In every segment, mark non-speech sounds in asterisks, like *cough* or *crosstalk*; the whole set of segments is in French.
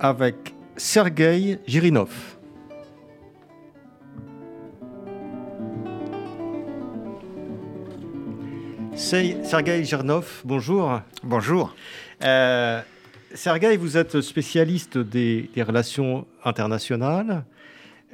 avec Sergueï Girinov. Sergueï Girinov, bonjour. Bonjour. Euh, Sergueï, vous êtes spécialiste des, relations internationales.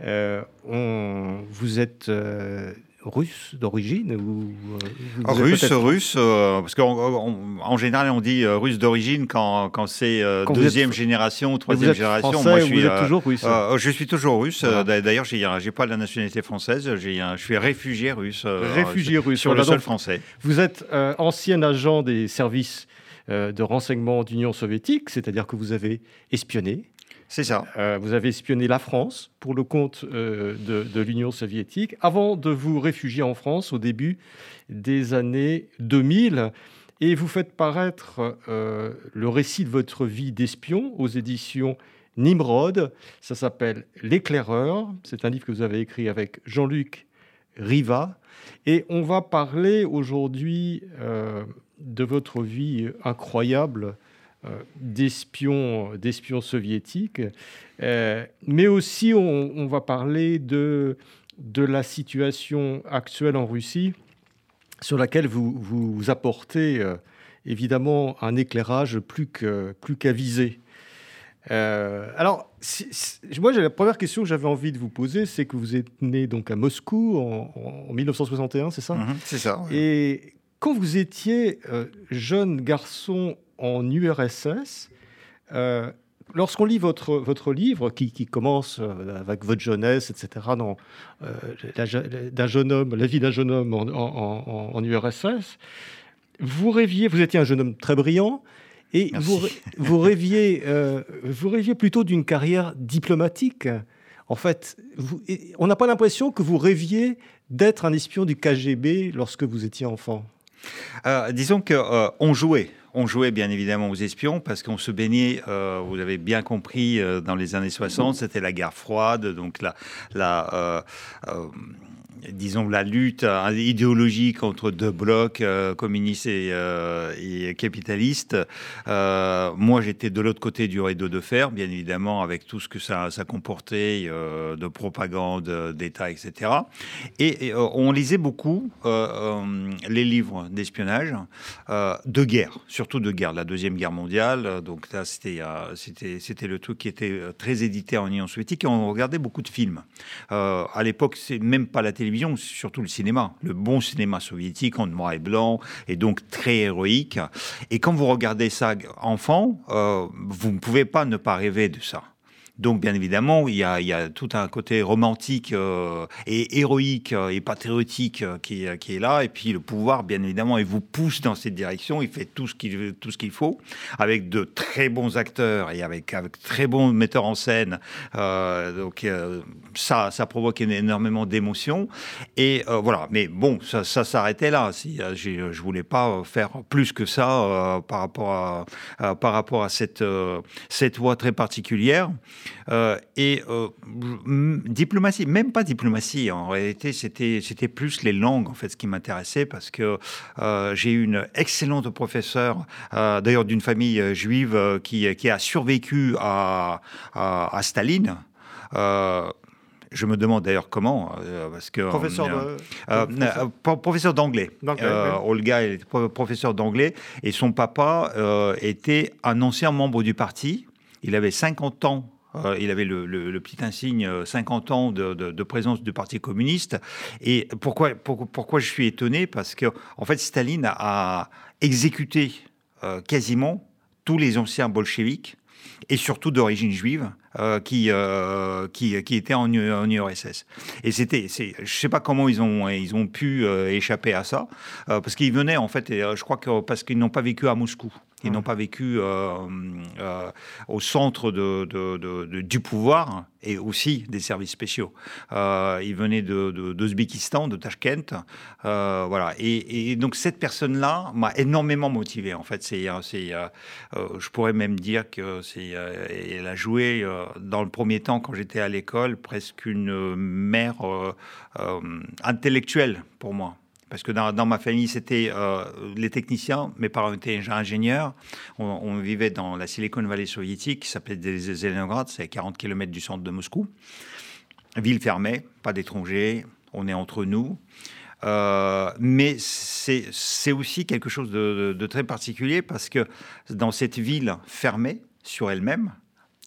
Euh, vous êtes euh, russe d'origine ou euh, Russe, russe, euh, parce qu'en général on dit euh, russe d'origine quand, quand c'est deuxième génération ou troisième génération. Moi, je suis, vous êtes toujours russe. je suis toujours russe. D'ailleurs, j'ai pas la nationalité française. je suis réfugié russe. réfugié russe sur le sol français. Vous êtes ancien agent des services de renseignement d'Union soviétique, c'est-à-dire que vous avez espionné, c'est ça. Euh, vous avez espionné la France pour le compte euh, de, l'Union soviétique avant de vous réfugier en France au début des années 2000. Et vous faites paraître euh, le récit de votre vie d'espion aux éditions Nimrod. Ça s'appelle L'éclaireur. C'est un livre que vous avez écrit avec Jean-Luc Riva. Et on va parler aujourd'hui de votre vie incroyable d'espions, d'espions soviétiques, euh, mais aussi on, va parler de, de la situation actuelle en Russie, sur laquelle vous, vous apportez euh, évidemment un éclairage plus, que, plus qu'avisé. alors, moi, la première question que j'avais envie de vous poser, c'est que vous êtes né donc à Moscou en, 1961, c'est ça? Mhm, C'est ça. Et quand vous étiez jeune garçon en URSS. Euh, lorsqu'on lit votre, votre livre, qui, qui, commence euh, avec votre jeunesse, etc., dans euh, d'un jeune homme, la vie d'un jeune homme en, en, URSS, vous rêviez, vous étiez un jeune homme très brillant, et vous, vous, rêviez, vous rêviez plutôt d'une carrière diplomatique. En fait, vous, on n'a pas l'impression que vous rêviez d'être un espion du KGB lorsque vous étiez enfant. disons qu'on on jouait on jouait bien évidemment aux espions parce qu'on se baignait, euh, vous l'avez bien compris, euh, dans les années 60, c'était la guerre froide, donc la, la euh, disons, la lutte hein, idéologique entre deux blocs, euh, communistes et, euh, capitalistes. Euh, moi, j'étais de l'autre côté du rideau de fer, bien évidemment, avec tout ce que ça, comportait de propagande d'État, etc. Et, on lisait beaucoup les livres d'espionnage de guerre, surtout de guerre, la Deuxième Guerre mondiale. Donc là, c'était le truc qui était très édité en Union soviétique et on regardait beaucoup de films. à l'époque, c'est même pas la télévision surtout le cinéma, le bon cinéma soviétique en noir et blanc, et donc très héroïque. Et quand vous regardez ça enfant, euh, vous ne pouvez pas ne pas rêver de ça. Donc, bien évidemment, il y a, tout un côté romantique euh, et héroïque euh, et patriotique euh, qui, est là. Et puis, le pouvoir, bien évidemment, il vous pousse dans cette direction. Il fait tout ce qu'il faut, avec de très bons acteurs et avec, très bons metteurs en scène. donc, ça, provoque énormément d'émotions. Et voilà. Mais bon, ça, s'arrêtait là. Si, je voulais pas faire plus que ça par rapport à, cette voie très particulière. Euh, et euh, diplomatie, même pas diplomatie, en réalité, c'était, c'était plus les langues, en fait, ce qui m'intéressait, parce que euh, j'ai eu une excellente professeure, d'ailleurs d'une famille juive, qui, qui a survécu à, à, Staline. Je me demande d'ailleurs comment, parce que professeur, de... professeur d'anglais. Olga est professeur d'anglais et son papa était un ancien membre du parti. Il avait 50 ans euh, il avait le, petit insigne 50 euh, ans de, présence du Parti communiste. Et pourquoi, pourquoi je suis étonné? Parce que, en fait, Staline a exécuté euh, quasiment tous les anciens bolcheviks et surtout d'origine juive qui, qui, qui étaient en, en URSS. Et c'était, je ne sais pas comment ils ont, ils ont pu échapper à ça, parce qu'ils venaient en fait, et, je crois que parce qu'ils n'ont pas vécu à Moscou. Ils n'ont pas vécu euh, euh, au centre de, du pouvoir et aussi des services spéciaux. Euh, ils venaient d'Ouzbékistan, de, Tashkent. voilà. Et, donc cette personne-là m'a énormément motivé. En fait, c'est, je pourrais même dire que c'est, elle a joué dans le premier temps quand j'étais à l'école presque une mère intellectuelle pour moi parce que dans, ma famille, c'était euh, les techniciens, mes parents étaient ingénieurs. On, vivait dans la Silicon Valley soviétique, qui s'appelait Zelenograd, c'est à 40 km du centre de Moscou. Ville fermée, pas d'étrangers, on est entre nous. Euh, mais c'est aussi quelque chose de, très particulier parce que dans cette ville fermée sur elle-même,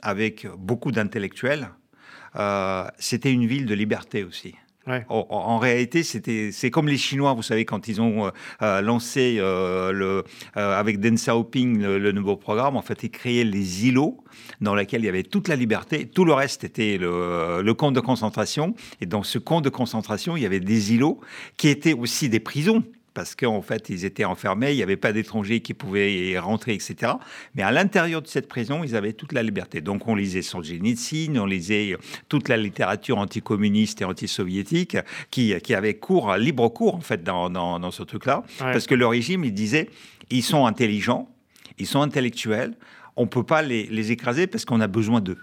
avec beaucoup d'intellectuels, euh, c'était une ville de liberté aussi. En, réalité, c'était, c'est comme les Chinois, vous savez, quand ils ont euh, euh, lancé euh, le, avec Deng Xiaoping le, nouveau programme, en fait, ils créaient les îlots dans lesquels il y avait toute la liberté. Tout le reste était le, le camp de concentration. Et dans ce camp de concentration, il y avait des îlots qui étaient aussi des prisons parce qu'en fait, ils étaient enfermés, il n'y avait pas d'étrangers qui pouvaient rentrer, etc. Mais à l'intérieur de cette prison, ils avaient toute la liberté. Donc, on lisait Solzhenitsyn, on lisait toute la littérature anticommuniste et anti-soviétique qui, qui avait cours, libre cours, en fait, dans, dans, ce truc-là. Parce que le régime, il disait, ils sont intelligents, ils sont intellectuels, on ne peut pas les, les écraser parce qu'on a besoin d'eux.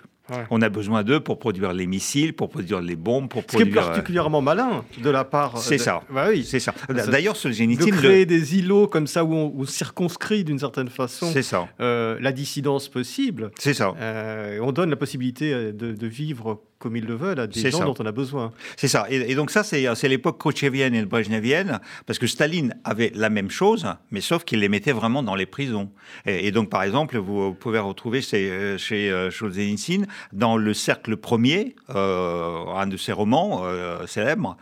On a besoin d'eux pour produire les missiles, pour produire les bombes, pour produire. Ce qui est particulièrement malin de la part. C'est ça. Bah oui. C'est ça. D'ailleurs, ce génitif. De créer des îlots comme ça où on, circonscrit d'une certaine façon. C'est ça. Euh, la dissidence possible. C'est ça. Euh, on donne la possibilité de, de vivre comme ils le veulent à des gens dont on a besoin. C'est ça. Et, donc ça, c'est l'époque khrouchtchevienne et brejnevienne, parce que Staline avait la même chose, mais sauf qu'il les mettait vraiment dans les prisons. Et, donc, par exemple, vous pouvez retrouver chez, chez euh, dans le cercle premier, euh, un de ses romans euh, célèbres,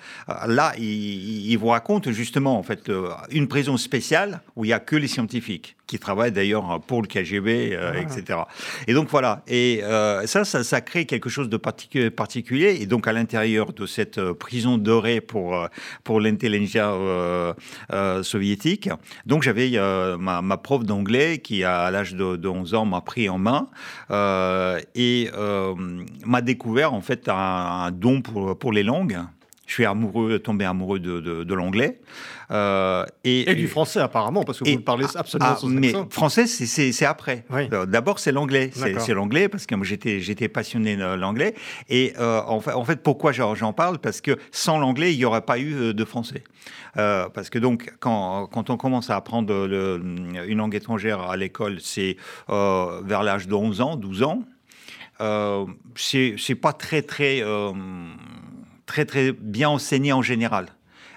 là, il, il, vous raconte justement en fait une prison spéciale où il n'y a que les scientifiques qui travaillent d'ailleurs pour le KGB, ah. etc. Et donc voilà. Et ça, ça, ça crée quelque chose de particulier particulier. Et donc, à l'intérieur de cette euh, prison dorée pour, euh, pour l'intelligence euh, soviétique, donc j'avais ma, ma, prof d'anglais qui, à l'âge de, 11 ans, m'a pris en main et m'a découvert en fait un, don pour, pour les langues. Je suis amoureux, tombé amoureux de, de l'anglais. Euh, et, du français apparemment, parce que vous parlez absolument ah, Mais français, c'est après. Euh, d'abord, c'est l'anglais. C'est l'anglais, parce que moi, j'étais passionné de l'anglais. Et euh, en, fait, en, fait, pourquoi j'en parle? Parce que sans l'anglais, il n'y aurait pas eu de français. parce que donc, quand, quand, on commence à apprendre le, une langue étrangère à l'école, c'est vers l'âge de 11 ans, 12 ans. c'est pas très, très, très, très bien enseigné en général.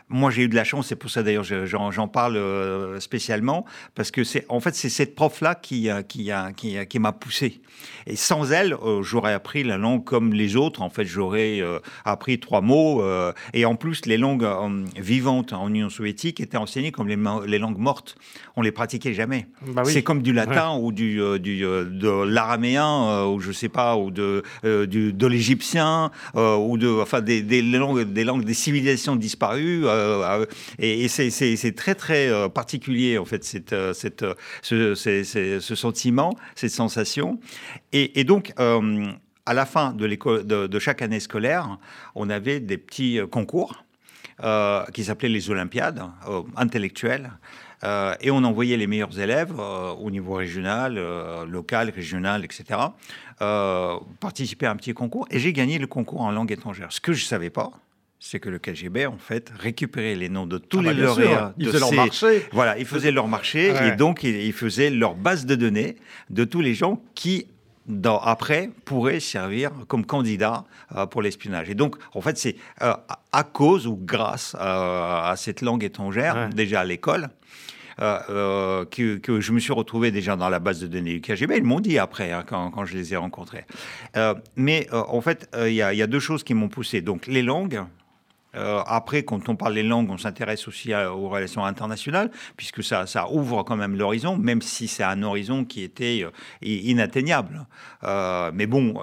Moi, j'ai eu de la chance, c'est pour ça d'ailleurs j'en parle euh, spécialement, parce que c'est en fait c'est cette prof-là qui, qui, qui, qui m'a poussé. Et sans elle, euh, j'aurais appris la langue comme les autres. En fait, j'aurais euh, appris trois mots. et en plus, les langues vivantes en Union soviétique étaient enseignées comme les, les langues mortes. On les pratiquait jamais. Bah c'est comme du latin ou du, du de l'araméen ou je sais pas ou de du, de l'égyptien ou de enfin des, des, langues des langues des civilisations disparues euh, et, c'est très très euh, particulier en fait cette, euh, ce, sentiment, cette sensation. Et, donc à la fin de, chaque année scolaire, on avait des petits concours qui s'appelaient les Olympiades intellectuelles. et on envoyait les meilleurs élèves au niveau régional, local, régional, etc. participer à un petit concours. Et j'ai gagné le concours en langue étrangère. Ce que je ne savais pas, c'est que le KGB, en fait, récupérait les noms de tous ah les bah, lauréats. Ils faisaient leur marché. Voilà, ils faisaient leur marché et donc ils, faisaient leur base de données de tous les gens qui, dans, après, pourraient servir comme candidats euh, pour l'espionnage. Et donc, en fait, c'est euh, à cause ou grâce euh, à cette langue étrangère, déjà à l'école, que, je me suis retrouvé déjà dans la base de données du KGB. Ils m'ont dit après, hein, quand, je les ai rencontrés. mais en fait, il y, y, a deux choses qui m'ont poussé. Donc, les langues, après, quand on parle des langues, on s'intéresse aussi aux relations internationales, puisque ça, ouvre quand même l'horizon, même si c'est un horizon qui était inatteignable. mais bon,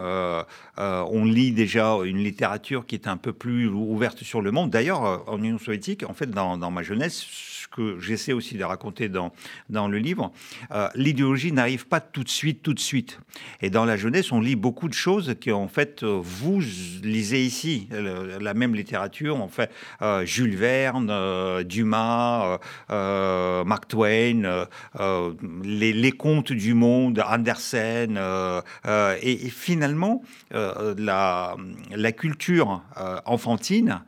on lit déjà une littérature qui est un peu plus ouverte sur le monde. D'ailleurs, en Union soviétique, en fait, dans, ma jeunesse, que j'essaie aussi de raconter dans, dans le livre, euh, l'idéologie n'arrive pas tout de suite, tout de suite. Et dans la jeunesse, on lit beaucoup de choses que, en fait, euh, vous lisez ici, la même littérature, en fait, euh, Jules Verne, Dumas, Mark Twain, les, contes du monde, Andersen, et, finalement, la, la culture enfantine,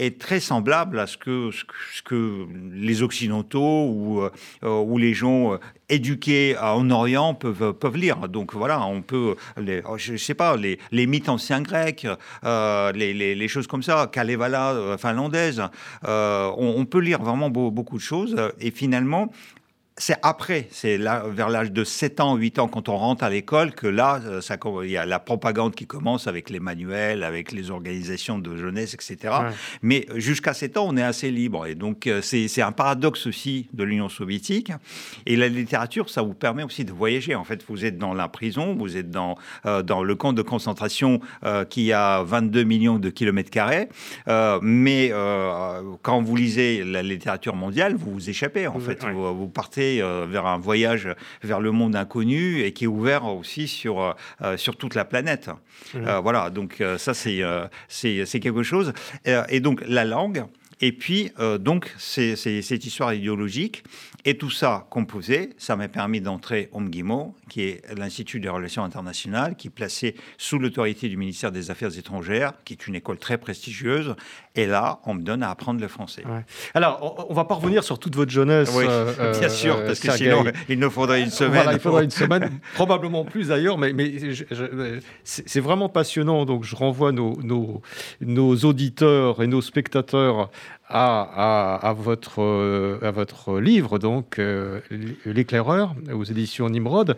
est très semblable à ce que, ce que, les Occidentaux ou, euh, les gens euh, éduqués en Orient peuvent, peuvent lire. Donc voilà, on peut, les, oh, je sais pas, les, les mythes anciens grecs, euh, les, les, choses comme ça, Kalevala finlandaise, on, peut lire vraiment beaucoup de choses. Et finalement, c'est après, c'est là, vers l'âge de 7 ans, 8 ans, quand on rentre à l'école, que là, euh, ça, il y a la propagande qui commence avec les manuels, avec les organisations de jeunesse, etc. Mais jusqu'à 7 ans, on est assez libre. Et donc, euh, c'est un paradoxe aussi de l'Union soviétique. Et la littérature, ça vous permet aussi de voyager. En fait, vous êtes dans la prison, vous êtes dans, euh, dans le camp de concentration qui a 22 millions de kilomètres carrés. mais quand vous lisez la littérature mondiale, vous vous échappez, en fait. vous partez euh, vers un voyage vers le monde inconnu et qui est ouvert aussi sur, euh, euh, sur toute la planète. Mmh. voilà, donc ça, c'est c'est quelque chose. et donc, la langue, et puis, donc, c'est cette histoire idéologique. Et tout ça composé, ça m'a permis d'entrer au MGIMO, qui est l'Institut des relations internationales, qui est placé sous l'autorité du ministère des Affaires étrangères, qui est une école très prestigieuse. Et là, on me donne à apprendre le français. Alors, on, va pas revenir sur toute votre jeunesse. Oui, euh, *laughs* bien sûr, euh, parce que sinon, il nous faudrait une semaine. il faudrait une semaine, *laughs* probablement plus d'ailleurs, mais, mais c'est vraiment passionnant. Donc, je renvoie nos, nos, nos auditeurs et nos spectateurs à, à, votre, euh, à votre livre, donc L'éclaireur, aux éditions Nimrod.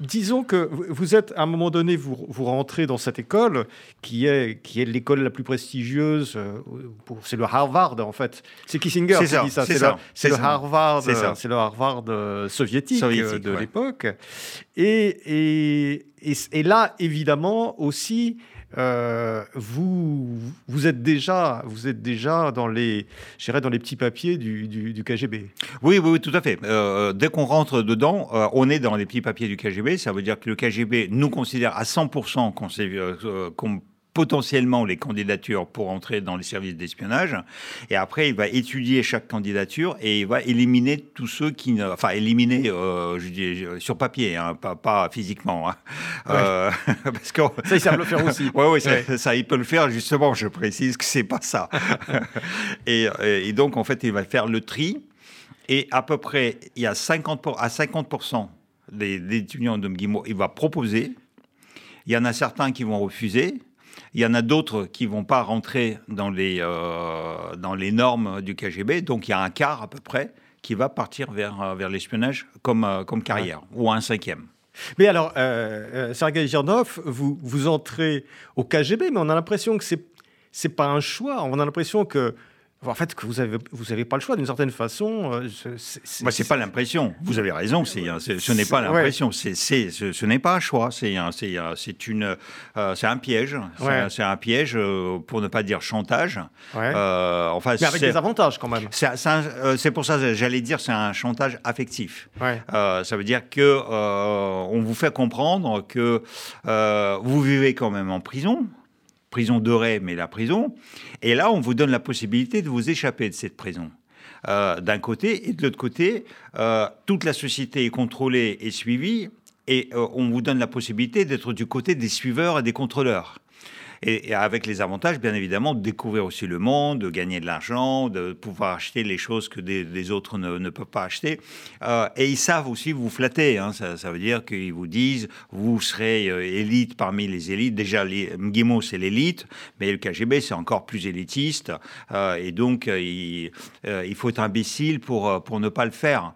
disons que vous êtes, à un moment donné, vous, vous rentrez dans cette école qui est, qui est l'école la plus prestigieuse c'est le Harvard en fait. C'est Kissinger qui dit ça. C'est le, Harvard, c'est le Harvard euh, soviétique, euh, de l'époque. Et, et, et, là, évidemment, aussi, vous, vous êtes déjà, vous êtes déjà dans les, dans les petits papiers du, du, KGB. Oui, oui, tout à fait. dès qu'on rentre dedans, on est dans les petits papiers du KGB. Ça veut dire que le KGB nous considère à 100% qu'on potentiellement les candidatures pour entrer dans les services d'espionnage. Et après, il va étudier chaque candidature et il va éliminer tous ceux qui ne... Enfin, éliminer, euh, je dis, sur papier, hein, pas, pas, physiquement. Hein. Euh, *laughs* parce que... Ça, il sait le faire aussi. Oui, oui, ça, ça, il peut le faire, justement, je précise que c'est pas ça. *laughs* et, et, donc, en fait, il va faire le tri. Et à peu près, il y a 50 à 50% des, des étudiants de MGIMO, il va proposer. Il y en a certains qui vont refuser. Il y en a d'autres qui vont pas rentrer dans les, euh, dans les normes du KGB. Donc il y a un quart à peu près qui va partir vers, euh, vers l'espionnage comme, euh, comme carrière, ou un cinquième. Mais alors, euh, Sergei Girnov, vous, vous entrez au KGB, mais on a l'impression que c'est c'est pas un choix. On a l'impression que en fait, que vous n'avez vous avez pas le choix d'une certaine façon. Euh, c'est, c'est pas l'impression. Vous avez raison. C'est, ce n'est pas l'impression. C'est, ce, n'est pas un choix. C'est, c'est, c'est une, euh, c'est un piège. C'est, un piège euh, pour ne pas dire chantage. enfin, Mais avec des avantages quand même. C'est, pour ça, j'allais dire, c'est un chantage affectif. ça veut dire que on vous fait comprendre que vous vivez quand même en prison prison dorée, mais la prison. Et là, on vous donne la possibilité de vous échapper de cette prison. Euh, d'un côté, et de l'autre côté, euh, toute la société est contrôlée et suivie, et euh, on vous donne la possibilité d'être du côté des suiveurs et des contrôleurs et, avec les avantages, bien évidemment, de découvrir aussi le monde, de gagner de l'argent, de pouvoir acheter les choses que des, autres ne, peuvent pas acheter. Euh, et ils savent aussi vous flatter. Hein. Ça, veut dire qu'ils vous disent, vous serez euh, élite parmi les élites. Déjà, Mguimo, c'est l'élite, mais le KGB, c'est encore plus élitiste. Euh, et donc, il, il, faut être imbécile pour, pour ne pas le faire.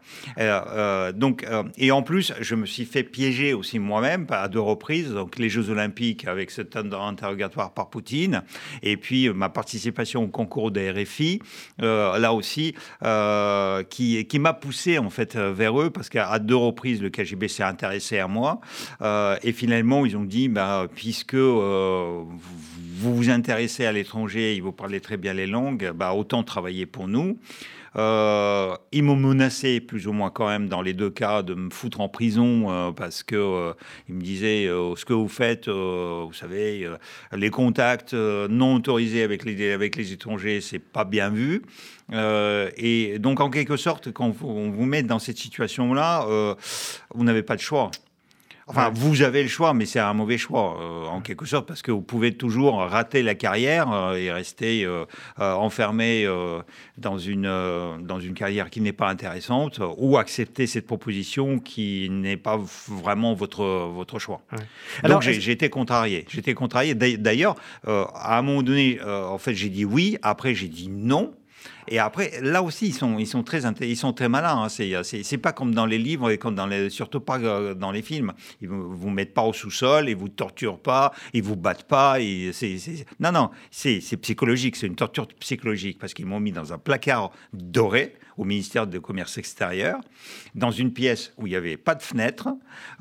donc, et en plus, je me suis fait piéger aussi moi-même à deux reprises. Donc, les Jeux Olympiques avec cet interrogatoire par, Poutine. Et puis ma participation au concours des RFI, là aussi, qui, qui m'a poussé en fait vers eux parce qu'à deux reprises le KGB s'est intéressé à moi. et finalement, ils ont dit, bah, puisque vous vous intéressez à l'étranger, il vous parlez très bien les langues, bah, autant travailler pour nous. Euh, ils m'ont menacé plus ou moins quand même dans les deux cas de me foutre en prison euh, parce que euh, ils me disaient ce que vous faites, vous savez, les contacts non autorisés avec les avec les étrangers, c'est pas bien vu. et donc en quelque sorte, quand on vous met dans cette situation-là, vous n'avez pas de choix. Enfin, vous avez le choix, mais c'est un mauvais choix, euh, en quelque sorte, parce que vous pouvez toujours rater la carrière euh, et rester euh, enfermé dans, une, dans une carrière qui n'est pas intéressante, ou accepter cette proposition qui n'est pas vraiment votre, votre choix. Alors, Donc j'ai été contrarié. J'étais contrarié. D'ailleurs, à un moment donné, en fait, j'ai dit oui, après j'ai dit non. Et après, là aussi, ils sont, ils sont, très, ils sont très malins. Hein. C'est, pas comme dans les livres et comme dans surtout pas euh, dans les films. Ils vous, vous mettent pas au sous-sol, ils vous torturent pas, ils vous battent pas. Non, non, c'est, psychologique. C'est une torture psychologique parce qu'ils m'ont mis dans un placard doré au ministère de Commerce extérieur, dans une pièce où il n'y avait pas de fenêtre,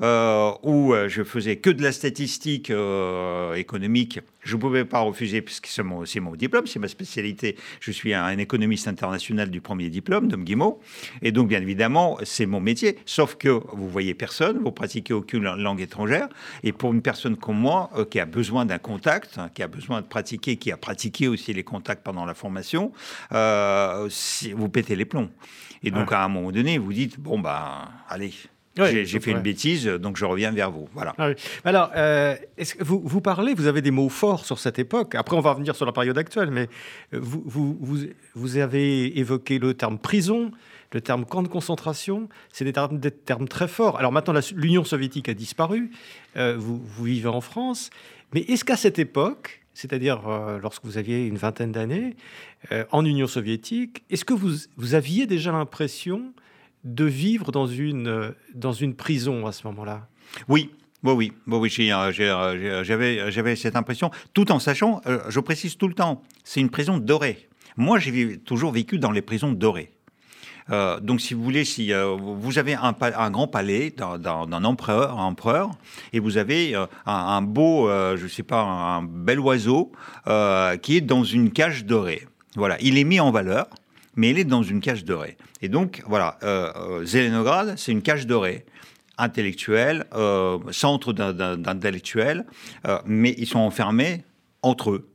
euh, où euh, je faisais que de la statistique économique je ne pouvais pas refuser, puisque c'est mon, mon, diplôme, c'est ma spécialité. Je suis un, économiste international du premier diplôme, de Guimau. Et donc, bien évidemment, c'est mon métier. Sauf que vous voyez personne, vous pratiquez aucune langue étrangère. Et pour une personne comme moi, euh, qui a besoin d'un contact, hein, qui a besoin de pratiquer, qui a pratiqué aussi les contacts pendant la formation, euh, vous pétez les plombs. Et donc, à un moment donné, vous dites, bon, bah, allez, j'ai fait une bêtise, donc je reviens vers vous. Voilà. Ah Alors, euh, est-ce que vous, vous parlez, vous avez des mots forts sur cette époque. Après, on va revenir sur la période actuelle, mais euh, vous, vous, vous, avez évoqué le terme prison, le terme camp de concentration. C'est des termes, des termes très forts. Alors maintenant, l'Union soviétique a disparu. Euh, vous, vous vivez en France. Mais est-ce qu'à cette époque, c'est-à-dire lorsque vous aviez une vingtaine d'années, en Union soviétique, est-ce que vous, vous aviez déjà l'impression de vivre dans une, dans une prison à ce moment-là Oui, oui, oui, oui, euh, euh, j'avais, cette impression, tout en sachant, euh, je précise tout le temps, c'est une prison dorée. Moi, j'ai toujours vécu dans les prisons dorées. donc, si vous voulez, si vous avez un, un grand palais d'un empereur, empereur, et vous avez un, beau, je sais pas, un bel oiseau qui est dans une cage dorée. Voilà, il est mis en valeur mais il est dans une cage dorée. Et donc, voilà, euh, euh Zelenograd, c'est une cage dorée intellectuelle, euh, centre d'intellectuels, euh, mais ils sont enfermés entre eux,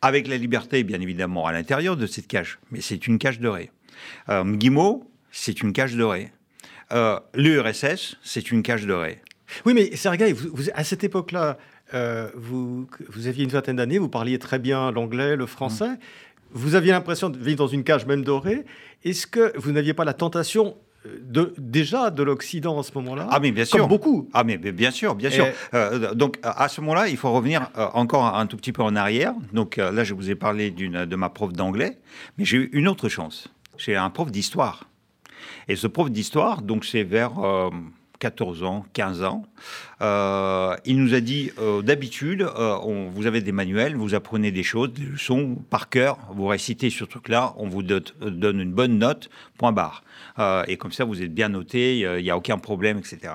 avec la liberté, bien évidemment, à l'intérieur de cette cage, mais c'est une cage dorée. Euh, Mgimo, c'est une cage dorée. L'URSS, c'est une cage dorée. Oui, mais Sergei, vous, à cette époque-là, vous, vous, aviez une vingtaine d'années, vous parliez très bien l'anglais, le français. Vous aviez l'impression de vivre dans une cage même dorée. Est-ce que vous n'aviez pas la tentation euh, de, déjà de l'Occident en ce moment-là? Ah mais bien sûr. beaucoup. Ah mais bien sûr, bien sûr. Euh, donc à ce moment-là, il faut revenir euh, encore un tout petit peu en arrière. Donc là, je vous ai parlé de ma prof d'anglais, mais j'ai eu une autre chance. J'ai un prof d'histoire. Et ce prof d'histoire, donc c'est vers 14 ans, 15 ans. Euh, il nous a dit, euh, d'habitude, euh, vous avez des manuels, vous apprenez des choses, des leçons par cœur, vous récitez sur ce truc-là, on vous donne une bonne note, point barre. et comme ça, vous êtes bien noté, il n'y a aucun problème, etc.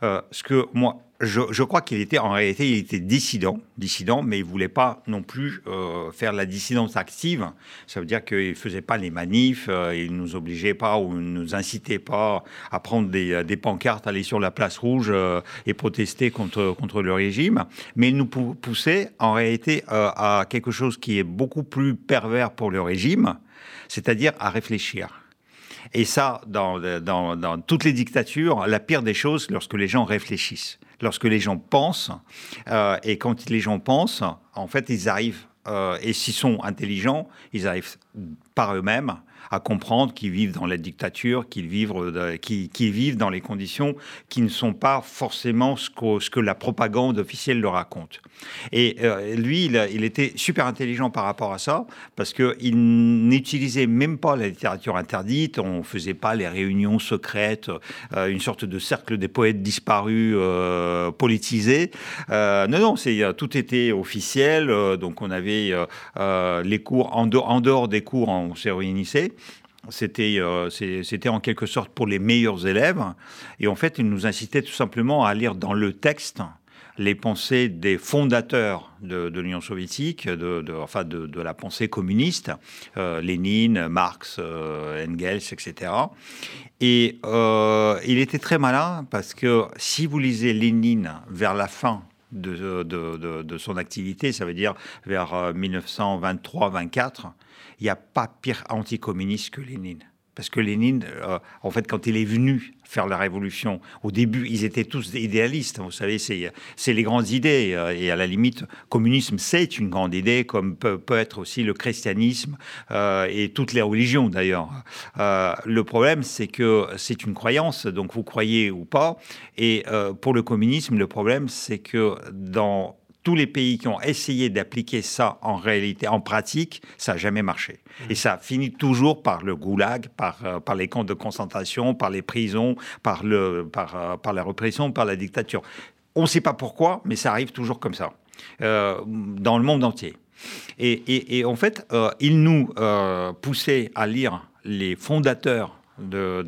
ce que moi, je, crois qu'il était, en réalité, il était dissident, dissident, mais il voulait pas non plus euh, faire la dissidence active. Ça veut dire qu'il faisait pas les manifs, euh, il nous obligeait pas ou nous incitait pas à prendre des, euh, des pancartes, aller sur la place rouge et protester contre, contre le régime. Mais il nous poussait, en réalité, à quelque chose qui est beaucoup plus pervers pour le régime, c'est-à-dire à réfléchir. Et ça, dans, dans, dans, toutes les dictatures, la pire des choses, lorsque les gens réfléchissent lorsque les gens pensent. Euh, et quand les gens pensent, en fait, ils arrivent, euh, et s'ils sont intelligents, ils arrivent par eux-mêmes à comprendre qu'ils vivent dans la dictature, qu'ils vivent, euh, vivent dans les conditions qui ne sont pas forcément ce que, la propagande officielle leur raconte. Et euh, lui, il, était super intelligent par rapport à ça, parce qu'il n'utilisait même pas la littérature interdite, on ne faisait pas les réunions secrètes, euh, une sorte de cercle des poètes disparus politisés. non, non, tout était officiel, donc on avait les cours, en, en, dehors des cours, on s'est réunissait. Euh, c'était en quelque sorte pour les meilleurs élèves. Et en fait, il nous incitait tout simplement à lire dans le texte les pensées des fondateurs de, l'Union soviétique, de, enfin de, la pensée communiste, euh, Lénine, Marx, euh, Engels, etc. Et il était très malin parce que si vous lisez Lénine vers la fin de son activité, ça veut dire vers 1923-24, il n'y a pas pire anticommuniste que Lénine. Parce que Lénine, euh, en fait, quand il est venu faire la révolution, au début, ils étaient tous idéalistes. Vous savez, c'est les grandes idées. Euh, et à la limite, communisme, c'est une grande idée, comme peut, être aussi le christianisme euh, et toutes les religions, d'ailleurs. le problème, c'est que c'est une croyance, donc vous croyez ou pas. Et pour le communisme, le problème, c'est que dans tous les pays qui ont essayé d'appliquer ça en réalité, en pratique, ça n'a jamais marché. Et ça finit toujours par le goulag, par, euh, par les camps de concentration, par les prisons, par, le, par, euh, par la répression, par la dictature. On ne sait pas pourquoi, mais ça arrive toujours comme ça, euh, dans le monde entier. Et, et, en fait, il nous poussait à lire les fondateurs de,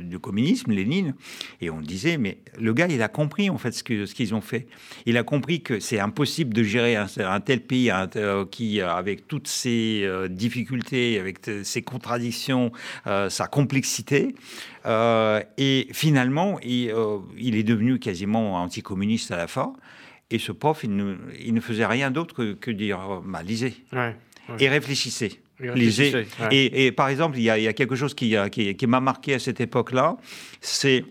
du communisme, Lénine, et on disait, mais le gars, il a compris en fait ce qu'ils ce ont fait. Il a compris que c'est impossible de gérer un, tel pays euh, qui, avec toutes ses euh, difficultés, avec ses contradictions, euh, sa complexité. et finalement, il, il, est devenu quasiment anticommuniste à la fin. Et ce prof, il ne, il ne faisait rien d'autre que, dire, bah, lisez et réfléchissez. Et, par exemple, il y, a, quelque chose qui, qui, m'a marqué à cette époque-là, c'est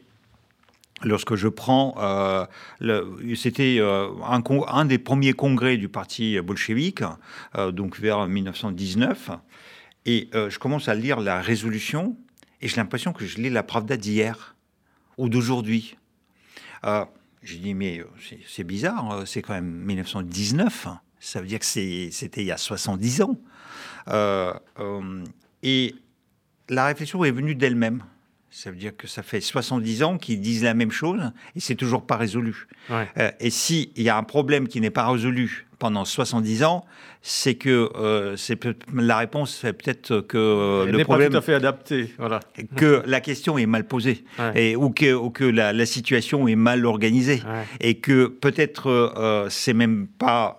lorsque je prends, euh, c'était euh, un, un, des premiers congrès du parti bolchevique, euh, donc vers 1919, et je commence à lire la résolution, et j'ai l'impression que je lis la Pravda d'hier ou d'aujourd'hui. j'ai dit, mais c'est bizarre, c'est quand même 1919, ça veut dire que c'était il y a 70 ans. Euh, euh, et la réflexion est venue d'elle-même. Ça veut dire que ça fait 70 ans qu'ils disent la même chose et c'est toujours pas résolu. Euh, et s'il y a un problème qui n'est pas résolu pendant 70 ans, c'est que c'est la réponse c'est peut-être que le problème pas tout à fait adapté, voilà. *laughs* que la question est mal posée et ou que, ou que la, situation est mal organisée et que peut-être c'est même pas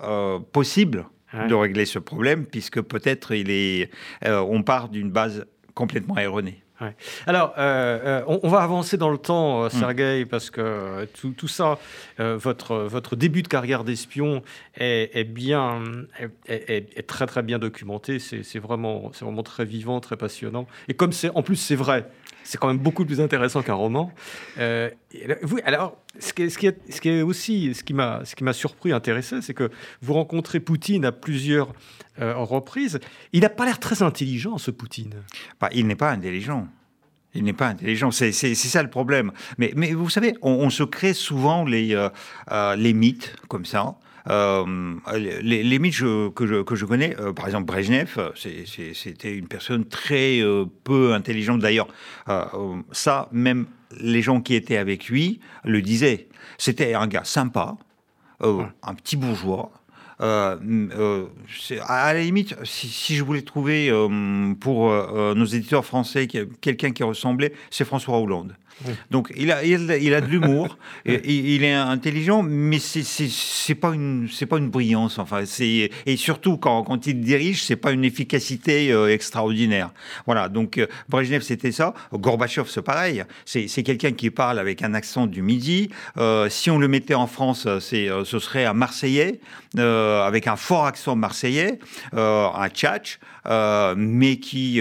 possible de régler ce problème, puisque peut-être il est, euh, on part d'une base complètement erronée. Alors, euh, euh, on, va avancer dans le temps, hmm. Sergueï, parce que tout, tout ça, votre, votre début de carrière d'espion est, bien, est, très très bien documenté. C'est vraiment, c'est vraiment très vivant, très passionnant. Et comme c'est, en plus, c'est vrai c'est quand même beaucoup plus intéressant qu'un roman. Euh, vous, alors, ce qui, aussi, ce qui m'a, surpris, intéressé, c'est que vous rencontrez Poutine à plusieurs euh, reprises. Il n'a pas l'air très intelligent, ce Poutine. Bah, il n'est pas intelligent. Il n'est pas intelligent, c'est ça le problème. Mais, vous savez, on, se crée souvent les, euh, les mythes comme ça. Euh, les, les, mythes que, je, que, je, connais, euh, par exemple Brezhnev, c'était une personne très euh, peu intelligente. D'ailleurs, ça, même les gens qui étaient avec lui le disaient. C'était un gars sympa, un petit bourgeois, euh, à la limite, si, je voulais trouver pour nos éditeurs français quelqu'un qui ressemblait, c'est François Hollande. Donc il a, il, a de l'humour, il, est intelligent, mais c'est pas une c'est pas une brillance. Enfin, c'est et surtout quand, quand il dirige, c'est pas une efficacité euh, extraordinaire. Voilà. Donc euh, Brezhnev c'était ça. Gorbatchev c'est pareil. C'est quelqu'un qui parle avec un accent du midi. Euh, si on le mettait en France, c'est ce serait un Marseillais. avec un fort accent marseillais, un tchatch, mais qui,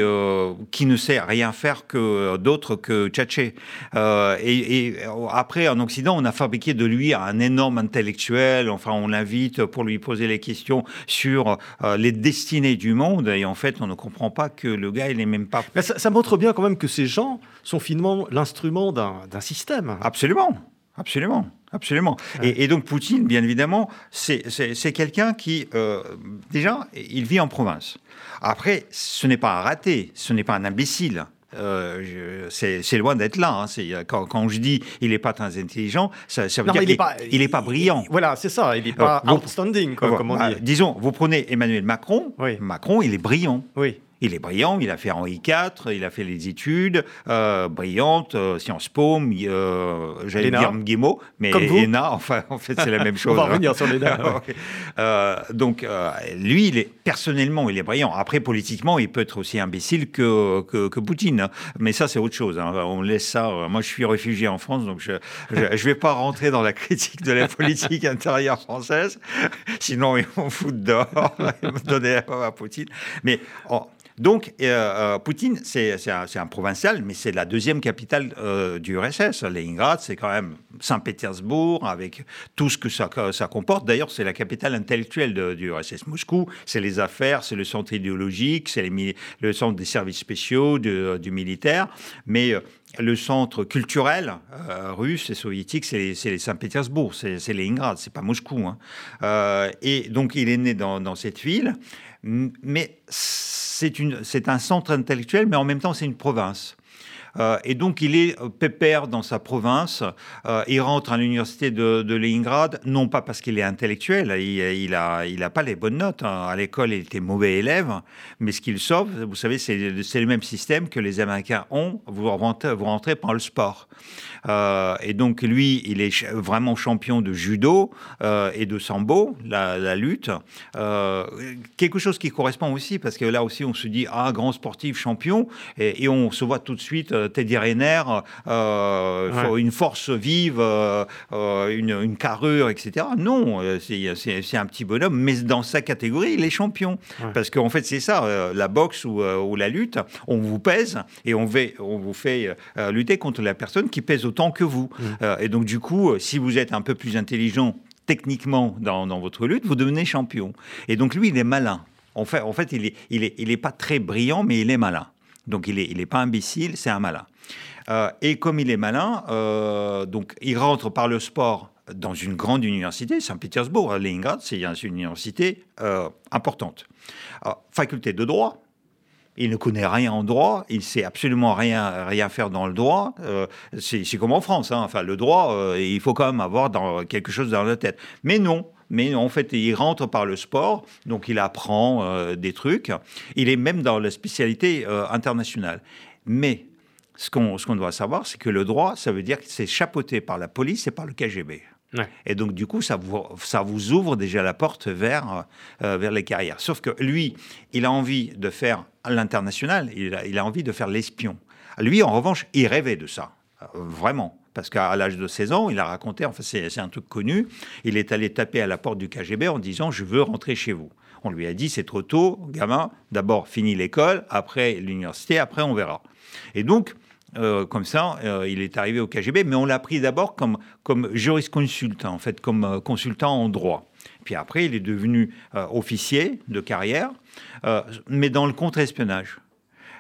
qui ne sait rien faire que d'autre que tchatcher. Et, et, après, en Occident, on a fabriqué de lui un énorme intellectuel. Enfin, on l'invite pour lui poser les questions sur les destinées du monde. Et en fait, on ne comprend pas que le gars, il n'est même pas. Mais ça, ça montre bien quand même que ces gens sont finalement l'instrument d'un système. Absolument, absolument. Absolument. Et, donc Poutine, bien évidemment, c'est quelqu'un qui, euh, déjà, il vit en province. Après, ce n'est pas un raté, ce n'est pas un imbécile. Euh, c'est loin d'être là. Hein. Quand, quand, je dis il n'est pas très intelligent, ça, veut dire qu'il n'est pas, pas, brillant. voilà, c'est ça. Il n'est pas outstanding, comme on bah, dit. Disons, vous prenez Emmanuel Macron. Macron, il est brillant. Oui. Il est brillant, il a fait Henri IV, il a fait les études euh, brillantes, euh, Sciences Po, euh, j'allais dire Guimau, mais ENA, enfin, en fait, c'est la même *laughs* chose. On va hein. revenir sur l'ENA. *laughs* donc, lui, il est, personnellement, il est brillant. Après, politiquement, il peut être aussi imbécile que, que, que Poutine. Hein. Mais ça, c'est autre chose. Hein. On laisse ça. Moi, je suis réfugié en France, donc je ne vais pas rentrer dans la critique de la *laughs* politique intérieure française. Sinon, ils vont foutre dehors, ils vont donner à Poutine. Mais... Donc, euh, euh, Poutine, c'est un, provincial, mais c'est la deuxième capitale euh, du RSS. Leningrad, c'est quand même Saint-Pétersbourg, avec tout ce que ça, ça comporte. D'ailleurs, c'est la capitale intellectuelle du RSS. Moscou, c'est les affaires, c'est le centre idéologique, c'est le centre des services spéciaux, du militaire. Mais le centre culturel russe et soviétique, c'est les, Saint-Pétersbourg, c'est Leningrad, c'est pas Moscou. Hein. et donc, il est né dans cette ville, mais c'est un centre intellectuel, mais en même temps, c'est une province. Euh, et donc, il est euh, pépère dans sa province. Euh, il rentre à l'université de, Leningrad, non pas parce qu'il est intellectuel, il n'a il a pas les bonnes notes. Hein. À l'école, il était mauvais élève, mais ce qu'il sauve, vous savez, c'est le même système que les Américains ont. Vous rentrez, vous par le sport. et donc, lui, il est vraiment champion de judo et de sambo, la, lutte. quelque chose qui correspond aussi, parce que là aussi, on se dit, ah, grand sportif, champion, et on se voit tout de suite Teddy Rayner, euh, une force vive, euh, euh, une, carrure, etc. Non, c'est un petit bonhomme, mais dans sa catégorie, il est champion. Parce qu'en fait, c'est ça, la boxe ou, la lutte, on vous pèse et on, on vous fait lutter contre la personne qui pèse autant que vous. Mm. et donc, du coup, si vous êtes un peu plus intelligent techniquement dans, votre lutte, vous devenez champion. Et donc, lui, il est malin. En fait, en fait il n'est il est, il est pas très brillant, mais il est malin. Donc il n'est il pas imbécile, c'est un malin. Euh, et comme il est malin, euh, donc il rentre par le sport dans une grande université, Saint-Pétersbourg, à Leningrad, c'est une université euh, importante. faculté de droit, il ne connaît rien en droit, il sait absolument rien, rien faire dans le droit. c'est comme en France, hein. enfin le droit, il faut quand même avoir quelque chose dans la tête. Mais non, mais en fait, il rentre par le sport, donc il apprend euh, des trucs. Il est même dans la spécialité euh, internationale. Mais ce qu'on doit savoir, c'est que le droit, ça veut dire que c'est chapeauté par la police et par le KGB. Et donc, du coup, ça vous, ça vous ouvre déjà la porte vers, euh, vers les carrières. Sauf que lui, il a envie de faire l'international, il a, il a envie de faire l'espion. Lui, en revanche, il rêvait de ça. Vraiment parce qu'à l'âge de 16 ans, il a raconté, enfin c'est un truc connu, il est allé taper à la porte du KGB en disant je veux rentrer chez vous. On lui a dit c'est trop tôt, gamin, d'abord finis l'école, après l'université, après on verra. Et donc, euh, comme ça, euh, il est arrivé au KGB, mais on l'a pris d'abord comme, comme jurisconsultant, en fait, comme euh, consultant en droit. Puis après, il est devenu officier de carrière, mais dans le contre-espionnage.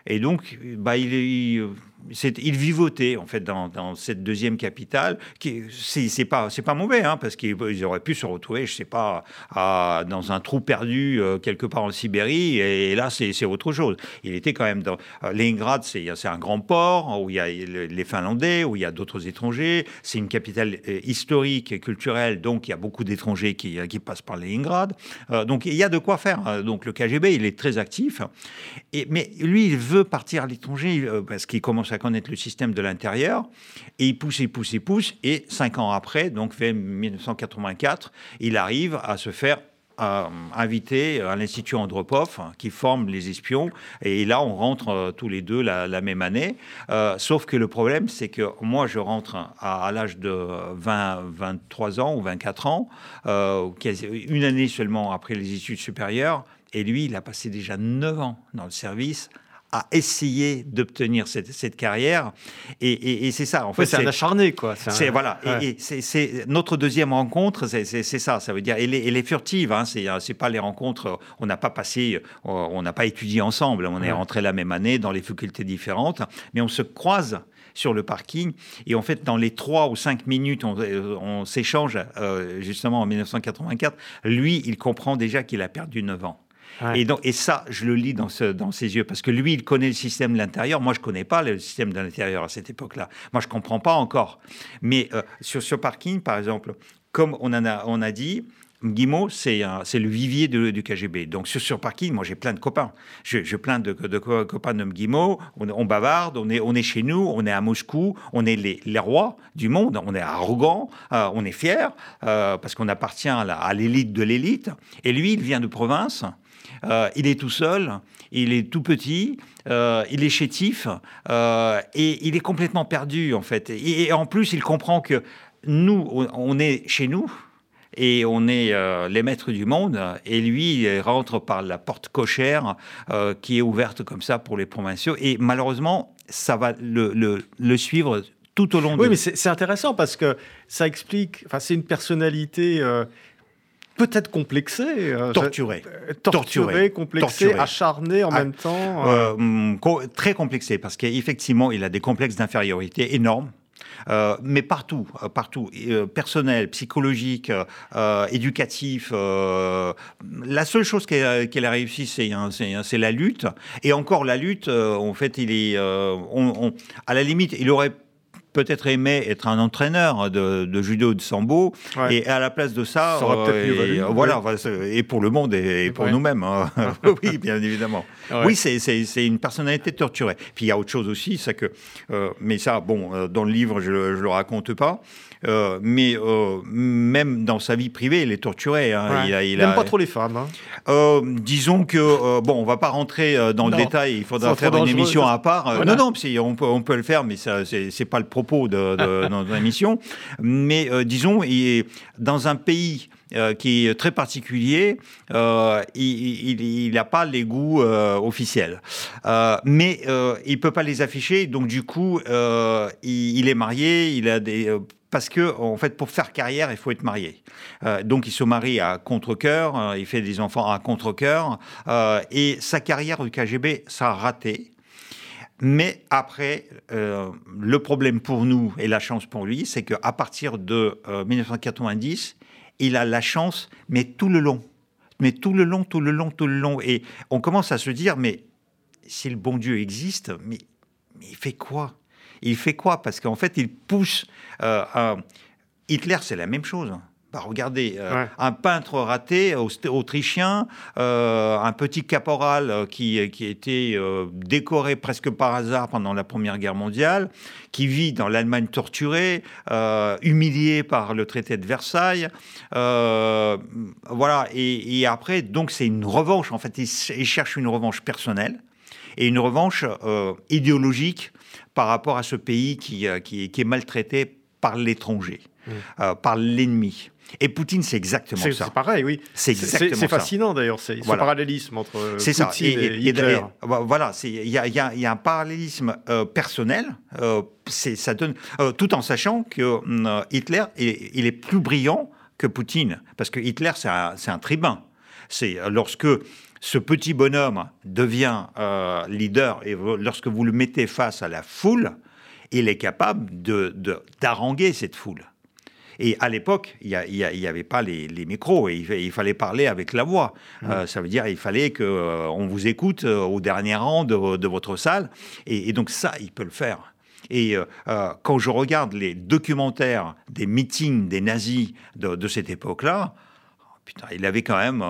Et donc, bah, il, il, il vivotait en fait dans, cette deuxième capitale. Qui c'est pas pas mauvais hein, parce qu'ils auraient pu se retrouver, je sais pas, dans un trou perdu euh, quelque part en Sibérie. Et, là, c'est autre chose. Il était quand même dans euh, Leningrad, c'est un grand port où il y a les Finlandais, où il y a d'autres étrangers. C'est une capitale euh, historique et culturelle, donc il y a beaucoup d'étrangers qui, qui, passent par Leningrad. donc il y a de quoi faire. Hein. Donc le KGB, il est très actif. Mais lui, il veut partir à l'étranger parce qu'il commence connaître le système de l'intérieur. Et il pousse, il pousse, il pousse. Et cinq ans après, donc vers 1984, il arrive à se faire invité à l'Institut Andropov qui forme les espions. Et là, on rentre tous les deux la, même année. sauf que le problème, c'est que moi, je rentre à, l'âge de 20, 23 ans ou 24 ans, une année seulement après les études supérieures. Et lui, il a passé déjà 9 ans dans le service à essayer d'obtenir cette, cette, carrière. Et, c'est ça. En fait, c'est un acharné, quoi. C'est voilà. Et, c'est notre deuxième rencontre, c'est ça. Ça veut dire, elle est, furtive. Hein, c'est pas les rencontres. On n'a pas passé, on n'a pas étudié ensemble. On est rentré la même année dans les facultés différentes, mais on se croise sur le parking. Et en fait, dans les trois ou cinq minutes, on, on s'échange, euh, justement en 1984, lui, il comprend déjà qu'il a perdu 9 ans. Et, donc, et ça, je le lis dans, ses yeux, parce que lui, il connaît le système de l'intérieur. Moi, je ne connais pas le système de l'intérieur à cette époque-là. Moi, je ne comprends pas encore. Mais euh, sur ce parking, par exemple, comme on, a, on a dit, Guimau, c'est le vivier du KGB. Donc sur, ce parking, moi j'ai plein de copains. J'ai plein de, copains de Guimau. On, bavarde, on est, on est chez nous, on est à Moscou, on est les, les rois du monde, on est arrogant, euh, on est fier euh, parce qu'on appartient à l'élite de l'élite. Et lui, il vient de province. Euh, il est tout seul, il est tout petit, euh, il est chétif euh, et il est complètement perdu en fait. Et, en plus, il comprend que nous, on est chez nous et on est les maîtres du monde. Et lui, il rentre par la porte cochère qui est ouverte comme ça pour les provinciaux. Et malheureusement, ça va le, le, suivre tout au long de... Oui, mais c'est intéressant parce que ça explique... Enfin, c'est une personnalité peut-être complexé. Euh, torturé. Euh, torturé, complexé, acharné en ah, même temps. Euh. Mm, très complexé, parce qu'effectivement, il a des complexes d'infériorité énormes. mais partout, partout, personnel, psychologique, éducatif. la seule chose qu'elle a réussi, c'est la lutte. Et encore la lutte, en fait, il est, à la limite, il aurait peut-être aimé être un entraîneur de, judo de sambo et à la place de ça, ça et, voilà, et pour le monde et, pour nous-mêmes, hein. *laughs* *laughs* oui, bien évidemment. Oui, c'est une personnalité torturée. Puis il y a autre chose aussi, c'est que, euh, mais ça, bon, euh, dans le livre, je, ne le raconte pas. Euh, mais même dans sa vie privée, il est torturé. Hein. Il, n'aime pas trop les femmes. Hein. disons que bon, on va pas rentrer dans le détail. Il faudra faire une émission à part. Non, non, on peut, on peut le faire, mais ça, c'est pas le propos de, de *laughs* notre émission. Mais disons, il est dans un pays euh, qui est très particulier. Euh, il n'a pas les goûts euh, officiels. mais il ne peut pas les afficher. Donc, du coup, il, est marié. Il a des parce que en fait pour faire carrière il faut être marié donc il se marie à contre-cœur il fait des enfants à contre-cœur et sa carrière du KGB ça a mais après, le problème pour nous et la chance pour lui, c'est qu'à partir de 1990, il a la chance, mais tout le long. Mais tout le long, tout le long, tout le long. Et on commence à se dire, mais si le bon Dieu existe, mais, il fait quoi? Il fait quoi? Parce qu'en fait, il pousse... Euh, Hitler, c'est la même chose. Bah, regardez, euh, un peintre raté autrichien, euh, un petit caporal euh, qui, qui était décoré presque par hasard pendant la Première Guerre mondiale, qui vit dans l'Allemagne torturée, humilié par le traité de Versailles. voilà, et, après, donc c'est une revanche, en fait, il, cherche une revanche personnelle et une revanche idéologique par rapport à ce pays qui, qui, qui est maltraité par l'étranger, mmh. par l'ennemi. Et Poutine, c'est exactement ça. C'est pareil, oui. C'est exactement C'est fascinant d'ailleurs, ce parallélisme entre Poutine ça. et, Hitler. voilà, il y, a, un parallélisme euh, personnel, euh, ça donne, euh, tout en sachant que Hitler, il, est plus brillant que Poutine, parce que Hitler, c'est un, tribun. C'est lorsque ce petit bonhomme devient leader et lorsque vous le mettez face à la foule, il est capable de d'haranguer cette foule. Et à l'époque, il n'y avait pas les, micros, et il, fallait parler avec la voix. Mmh. Euh, ça veut dire qu'il fallait qu'on euh, vous écoute euh, au dernier rang de, votre salle. Et, donc ça, il peut le faire. Et quand je regarde les documentaires des meetings des nazis de, cette époque-là, putain, il avait quand même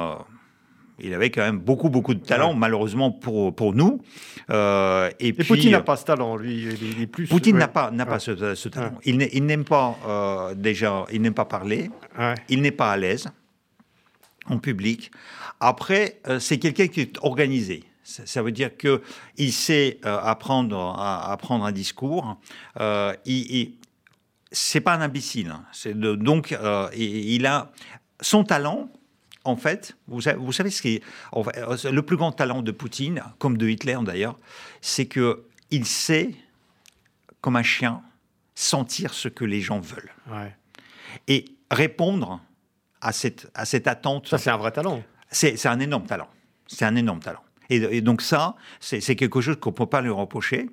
il avait quand même beaucoup, beaucoup de talent, malheureusement pour, pour nous. Euh, et, puis, Poutine n'a pas ce talent, lui. Il est plus, Poutine n'a pas, n'a pas ce, talent. Il n'aime pas, euh, déjà, il n'aime pas parler. Il n'est pas à l'aise. en public. Après, c'est quelqu'un qui est organisé. Ça, veut dire qu'il sait apprendre, à, apprendre un discours. il, c'est pas un imbécile. Hein. C'est donc, il a son talent, en fait, vous savez, vous savez ce qui est euh, le plus grand talent de Poutine, comme de Hitler d'ailleurs, c'est que il sait, comme un chien, sentir ce que les gens veulent et répondre à cette à cette attente. Ça, c'est un vrai talent. C'est un énorme talent. C'est un énorme talent. Et, donc ça, c'est quelque chose qu'on ne peut pas lui reprocher.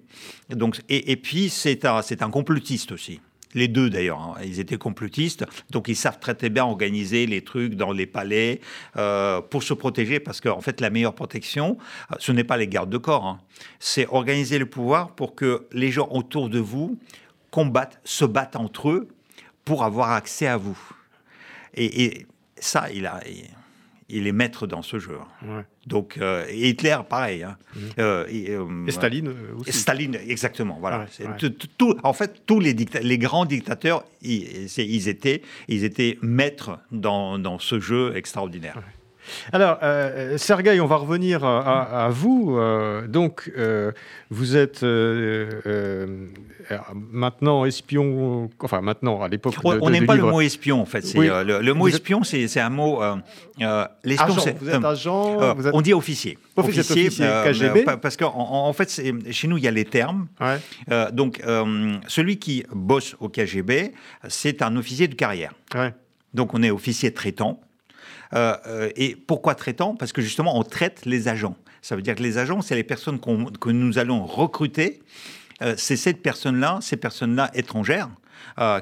Donc, et, et puis, c'est un, un complotiste aussi les deux d'ailleurs, hein. ils étaient complotistes, donc ils savent très, très bien organiser les trucs dans les palais euh, pour se protéger, parce qu'en fait la meilleure protection, euh, ce n'est pas les gardes de corps, hein. c'est organiser le pouvoir pour que les gens autour de vous combattent, se battent entre eux pour avoir accès à vous. Et, ça, il a est maître dans ce jeu. Donc euh, Hitler, pareil. Hein. Mmh. Euh, euh, et, Staline aussi. Staline, exactement. Voilà. Tout, en fait, tous les, les grands dictateurs, ils, étaient, ils étaient maîtres dans, dans ce jeu extraordinaire. Alors, euh, Sergueï, on va revenir à, vous. Euh, donc, euh, vous êtes euh, maintenant espion, enfin maintenant, à l'époque On n'aime pas le mot espion, en fait. Le, mot espion, c'est un mot... L'espion, Vous êtes agent On dit officier. Officier, KGB Parce qu'en en, fait, chez nous, il y a les termes. donc, celui qui bosse au KGB, c'est un officier de carrière. Donc, on est officier traitant. Euh, euh, et pourquoi traitant? Parce que justement, on traite les agents. Ça veut dire que les agents, c'est les personnes que nous allons recruter. Euh, c'est cette personne-là, ces personnes-là étrangères,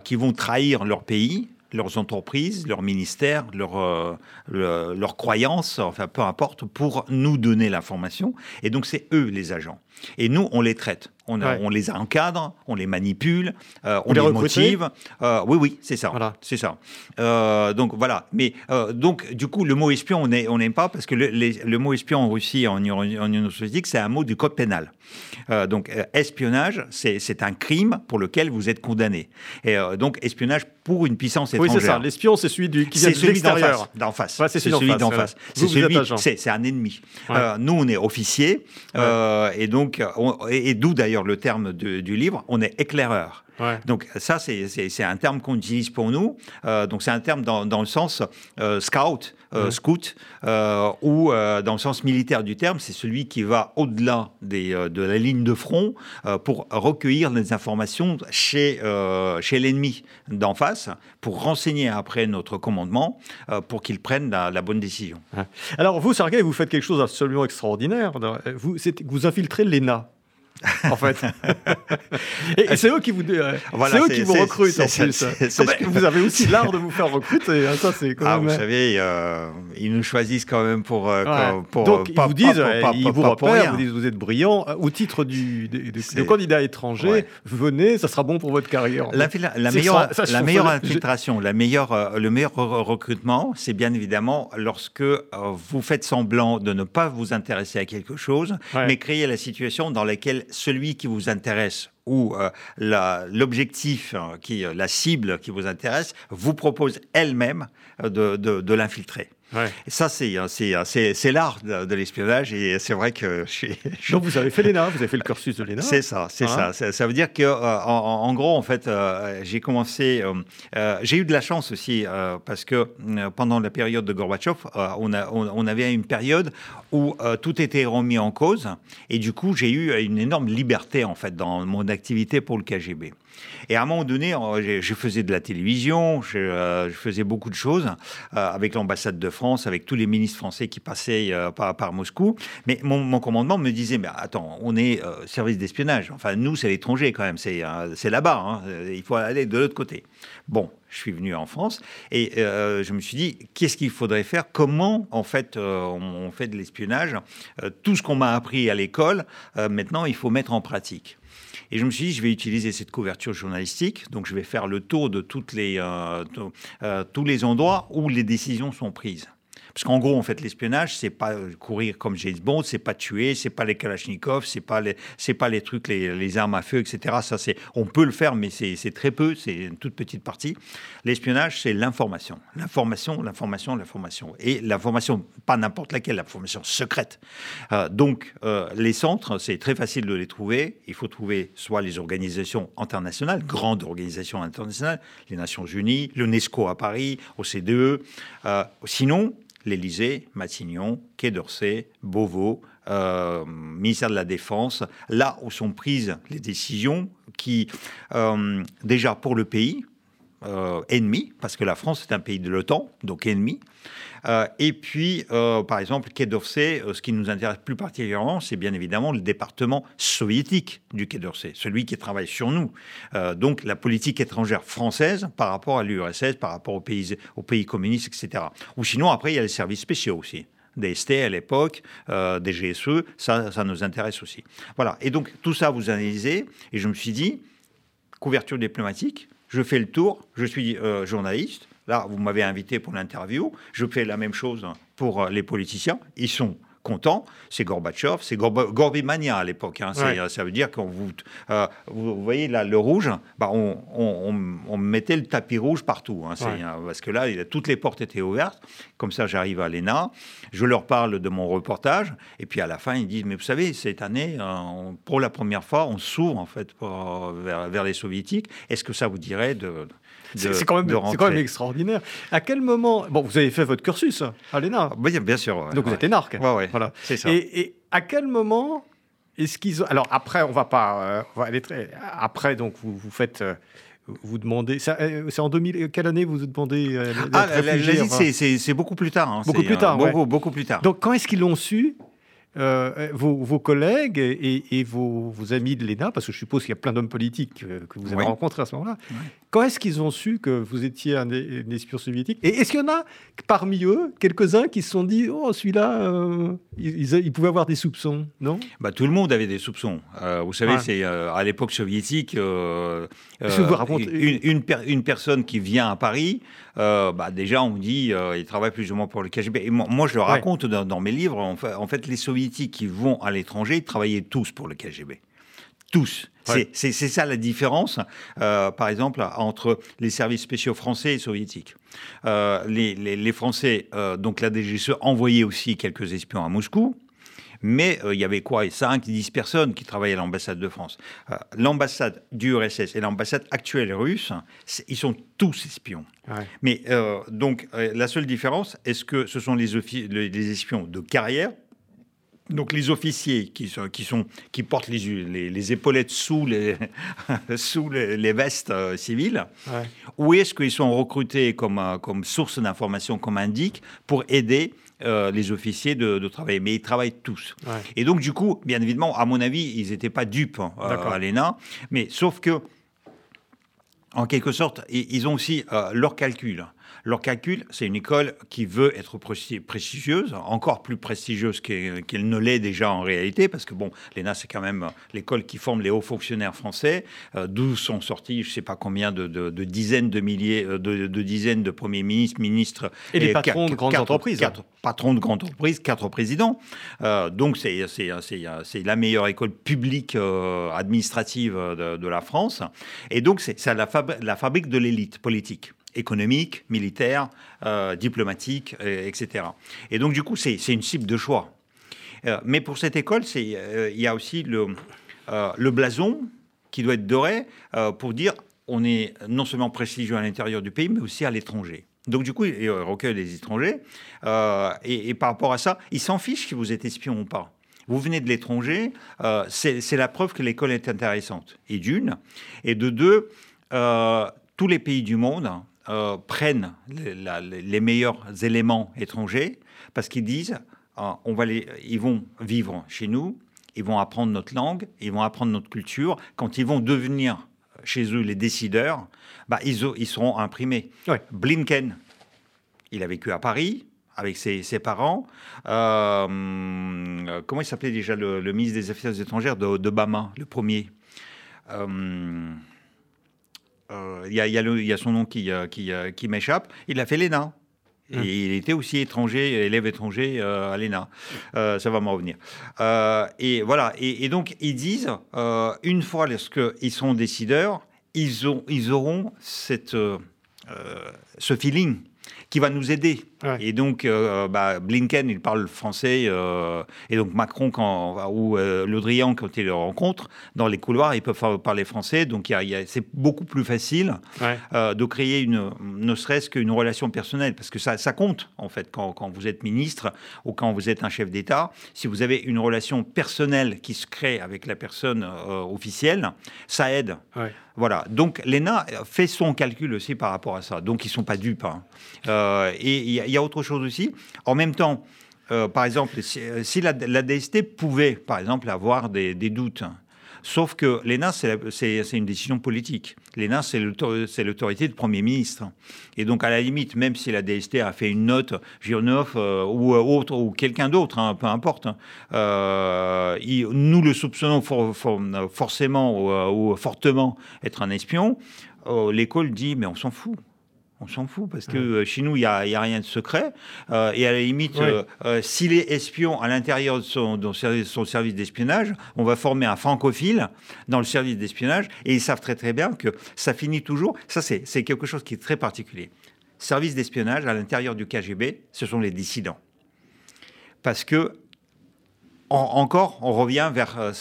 qui vont trahir leur pays, leurs entreprises, leurs ministères, leurs leur, croyances, enfin peu importe, pour nous donner l'information. Et donc c'est eux les agents. Et nous, on les traite. On, on, les encadre, on les manipule, euh, on, les, motive. Euh, oui, oui, c'est ça. Voilà. C'est ça. Euh, donc voilà. Mais donc du coup, le mot espion, on n'aime on pas parce que le, le, mot espion en Russie, en, en Union soviétique, c'est un mot du code pénal. donc espionnage, c'est un crime pour lequel vous êtes condamné. Et donc espionnage pour une puissance étrangère. Oui, c'est ça. L'espion, c'est celui du, qui vient de l'extérieur. D'en face. c'est celui d'en face. C'est un ennemi. nous, on est officier et donc et d'où d'ailleurs le terme du livre, on est éclaireur. Donc ça, c'est un terme qu'on utilise pour nous. Euh, donc c'est un terme dans, le sens euh, scout, euh, scout, ou dans le sens militaire du terme, c'est celui qui va au-delà de la ligne de front pour recueillir des informations chez, chez l'ennemi d'en face, pour renseigner après notre commandement, pour qu'il prenne la, bonne décision. Alors vous, Sergei, vous faites quelque chose d'absolument extraordinaire. Vous, vous infiltrez l'ENA en fait. *laughs* et, c'est eux qui vous, euh, c'est eux qui vous recrutent en plus. vous avez aussi *laughs* l'art de vous faire recruter. Hein, ça, c'est ah, vous savez, euh, ils nous choisissent quand même pour. Euh, pour Donc ils vous disent, ils vous repèrent, vous disent vous êtes brillant. Au titre du, de, candidat étranger, venez, ça sera bon pour votre carrière. La, meilleure, la meilleure infiltration, la meilleure, le meilleur recrutement, c'est bien évidemment lorsque vous faites semblant de ne pas vous intéresser à quelque chose, mais créer la situation dans laquelle celui qui vous intéresse ou euh, l'objectif, hein, qui la cible qui vous intéresse, vous propose elle-même euh, de l'infiltrer. Et ça, euh, euh, c'est l'art de, l'espionnage. Et c'est vrai que je suis. Donc, vous avez fait l'ENA, vous avez fait le cursus de l'ENA C'est ça, c'est hein ça. ça. veut dire que, euh, en, gros, en fait, j'ai commencé. j'ai eu de la chance aussi, parce que pendant la période de Gorbatchev, on, a, on, avait une période où tout était remis en cause. Et du coup, j'ai eu une énorme liberté, en fait, dans mon activité pour le KGB. Et à un moment donné, je faisais de la télévision, je, euh, faisais beaucoup de choses euh, avec l'ambassade de France, avec tous les ministres français qui passaient euh, par, Moscou. Mais mon, commandement me disait, mais attends, on est service d'espionnage. Enfin, nous, c'est l'étranger quand même, c'est là-bas. Hein. Il faut aller de l'autre côté. Bon, je suis venu en France et je me suis dit qu'est-ce qu'il faudrait faire? Comment en fait on, fait de l'espionnage? Tout ce qu'on m'a appris à l'école, maintenant il faut mettre en pratique. Et je me suis dit, je vais utiliser cette couverture journalistique, donc je vais faire le tour de les, euh, euh, tous les endroits où les décisions sont prises Parce qu'en gros, en fait, l'espionnage, c'est pas courir comme James Bond, c'est pas tuer, c'est pas les Kalachnikov, c'est pas les, c'est pas les trucs, les, armes à feu, etc. Ça, c'est, on peut le faire, mais c'est, c'est très peu, c'est une toute petite partie. L'espionnage, c'est l'information, l'information, l'information, l'information, et l'information, pas n'importe laquelle, l'information secrète. Euh, donc, euh, les centres, c'est très facile de les trouver. Il faut trouver soit les organisations internationales, grandes organisations internationales, les Nations Unies, l'UNESCO à Paris, OCDE. Euh, sinon, l'Élysée, Matignon, Quai d'Orsay, Beauvau, euh, ministère de la Défense, là où sont prises les décisions qui, euh, déjà pour le pays, euh, ennemi, parce que la France est un pays de l'OTAN, donc ennemi. Euh, et puis, euh, par exemple, Quai d'Orsay, ce qui nous intéresse plus particulièrement, c'est bien évidemment le département soviétique du Quai d'Orsay, celui qui travaille sur nous. donc, la politique étrangère française par rapport à l'URSS, par rapport aux pays, communistes, etc. Ou sinon, après, il y a les services spéciaux aussi des ST à l'époque, des GSE, ça, ça nous intéresse aussi. Voilà, et donc tout ça, vous analysez, et je me suis dit, couverture diplomatique, je fais le tour, je suis euh, journaliste. Là, vous m'avez invité pour l'interview. Je fais la même chose pour euh, les politiciens. Ils sont content, c'est Gorbatchev, c'est Gorbimania à l'époque. Hein. Ça veut dire qu'on vous, euh, vous, voyez là le rouge, bah on, on, mettait le tapis rouge partout, hein. parce que là toutes les portes étaient ouvertes. Comme ça, j'arrive à l'ENA, je leur parle de mon reportage, et puis à la fin ils disent mais vous savez cette année, euh, pour la première fois, on s'ouvre en fait vers, vers les soviétiques. Est-ce que ça vous dirait de c'est quand, quand, même extraordinaire. À quel moment. Bon, vous avez fait votre cursus à l'ENA. Oui, bien sûr. Donc vous êtes énarque. Oui, voilà. c'est ça. Et, à quel moment est-ce qu'ils ont. Alors après, on va pas. Euh, on va aller très... Après, donc, vous, vous faites. Euh, vous demandez, euh, c'est en 2000, quelle année vous demandez Ah, c'est beaucoup plus tard. Hein. beaucoup plus tard, beaucoup, beaucoup plus tard. Donc quand est-ce qu'ils l'ont su euh, vos, collègues et, vos, amis de l'ENA, parce que je suppose qu'il y a plein d'hommes politiques euh, que vous avez rencontrés à ce moment-là, quand est-ce qu'ils ont su que vous étiez un, espion soviétique? Et est-ce qu'il y en a parmi eux, quelques-uns, qui se sont dit Oh, celui-là, euh, il, pouvait avoir des soupçons, non? Bah, Tout le monde avait des soupçons. vous savez, c'est à l'époque soviétique, une, une, personne qui vient à Paris, bah, déjà, on dit il travaille plus ou moins pour le KGB. Et moi, je le raconte dans, dans, mes livres. En fait, en fait les soviétiques qui vont à l'étranger travaillaient tous pour le KGB. Tous. C'est ça la différence, euh, par exemple, entre les services spéciaux français et soviétiques. Euh, les, Français, euh, donc la DGSE, envoyaient aussi quelques espions à Moscou. Mais il y avait quoi? 5, 10 personnes qui travaillaient à l'ambassade de France. l'ambassade du RSS et l'ambassade actuelle russe, ils sont tous espions. Mais donc, la seule différence, est-ce que ce sont les, les espions de carrière? Donc les officiers qui, sont, qui, sont, qui portent les, les, épaulettes sous les, *laughs* sous les, vestes euh, civiles, ou est-ce qu'ils sont recrutés comme, euh, comme source d'information, comme indique, pour aider euh, les officiers de, travailler. Mais ils travaillent tous. Et donc du coup, bien évidemment, à mon avis, ils n'étaient pas dupes hein, à l'ENA, mais sauf que, en quelque sorte, ils ont aussi leurs calculs. Leur calcul, c'est une école qui veut être prestigieuse, encore plus prestigieuse qu'elle ne l'est déjà en réalité, parce que bon, l'ENA, c'est quand même l'école qui forme les hauts fonctionnaires français, euh, d'où sont sortis, je ne sais pas combien de, dizaines de milliers, euh, de, dizaines de premiers ministres, ministres. Et les patrons de grandes entreprises. Quatre patrons de grandes entreprises, quatre présidents. Euh, donc, c'est la meilleure école publique administrative de, la France. Et donc, c'est la, la fabrique de l'élite politique économique, militaire, euh, diplomatique, euh, etc. Et donc, du coup, c'est une cible de choix. Euh, mais pour cette école, il y a aussi le, blason qui doit être doré pour dire on est non seulement prestigieux à l'intérieur du pays, mais aussi à l'étranger. Donc, du coup, il recueille les étrangers. Et, et, par rapport à ça, il s'en fiche si vous êtes espion ou pas. Vous venez de l'étranger, c'est la preuve que l'école est intéressante. Et d'une. Et de deux, tous les pays du monde euh, prennent les, meilleurs éléments étrangers parce qu'ils disent euh, on va les, ils vont vivre chez nous, ils vont apprendre notre langue, ils vont apprendre notre culture. Quand ils vont devenir chez eux les décideurs, bah, ils, ils seront imprimés. Blinken, il a vécu à Paris avec ses, parents. Euh, comment il s'appelait déjà le, ministre des Affaires étrangères d'Obama, le premier? Il euh, y, a son nom qui, euh, qui, euh, qui m'échappe. Il a fait l'ENA. Et hum. il était aussi étranger, élève étranger à l'ENA. ça va m'en revenir. et voilà. Et, donc, ils disent, une fois qu'ils sont décideurs, ils, ont, ils auront cette, ce feeling qui va nous aider. Et donc, euh, bah, Blinken, il parle français, euh, et donc Macron quand, ou euh, Le Drian, quand il le rencontre, dans les couloirs, ils peuvent parler français. Donc, c'est beaucoup plus facile de créer, une, ne serait-ce qu'une relation personnelle, parce que ça, ça compte, en fait, quand, quand, vous êtes ministre ou quand vous êtes un chef d'État. Si vous avez une relation personnelle qui se crée avec la personne officielle, ça aide. Voilà. Donc, l'ENA fait son calcul aussi par rapport à ça. Donc, ils ne sont pas dupes. Hein. et il y, y, a autre chose aussi. En même temps, euh, par exemple, si, euh, la, DST pouvait, par exemple, avoir des, doutes, sauf que l'ENA, c'est une décision politique. L'ENA, c'est l'autorité du Premier ministre. Et donc, à la limite, même si la DST a fait une note, Girneuf euh, ou autre, ou quelqu'un d'autre, hein, peu importe, nous le soupçonnons forcément ou, fortement être un espion, l'école dit, mais on s'en fout on s'en fout parce que euh, chez nous, il n'y a, rien de secret. Euh, et à la limite, euh, s'il est espion à l'intérieur de son, service d'espionnage, on va former un francophile dans le service d'espionnage et ils savent très très bien que ça finit toujours. Ça, c'est quelque chose qui est très particulier. Service d'espionnage à l'intérieur du KGB, ce sont les dissidents. Parce que, encore, on revient vers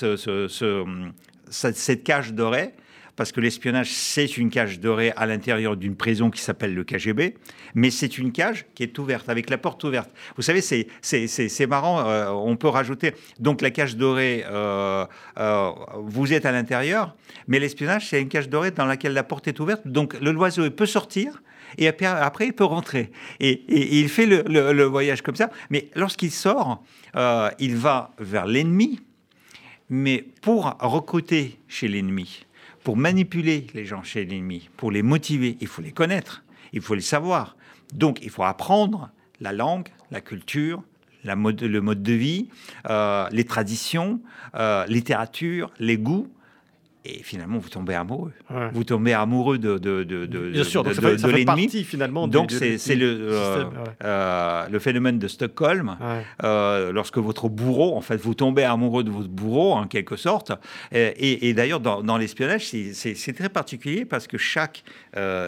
cette cage dorée parce que l'espionnage, c'est une cage dorée à l'intérieur d'une prison qui s'appelle le KGB, mais c'est une cage qui est ouverte, avec la porte ouverte. Vous savez, c'est marrant, euh, on peut rajouter, donc la cage dorée, euh, euh, vous êtes à l'intérieur, mais l'espionnage, c'est une cage dorée dans laquelle la porte est ouverte, donc le loiseau peut sortir, et après, il peut rentrer. Et, il fait le, voyage comme ça. Mais lorsqu'il sort, il va vers l'ennemi, mais pour recruter chez l'ennemi, pour manipuler les gens chez l'ennemi, pour les motiver, il faut les connaître, il faut les savoir. Donc il faut apprendre la langue, la culture, le mode de vie, euh, les traditions, euh, littérature, les goûts et finalement vous tombez amoureux. Vous tombez amoureux de de de de, Bien sûr, donc de, l'ennemi. finalement. Donc c'est le euh, euh, le phénomène de Stockholm. Euh, lorsque votre bourreau, en fait, vous tombez amoureux de votre bourreau en quelque sorte. Et, et, d'ailleurs dans, dans l'espionnage, c'est très particulier parce que chaque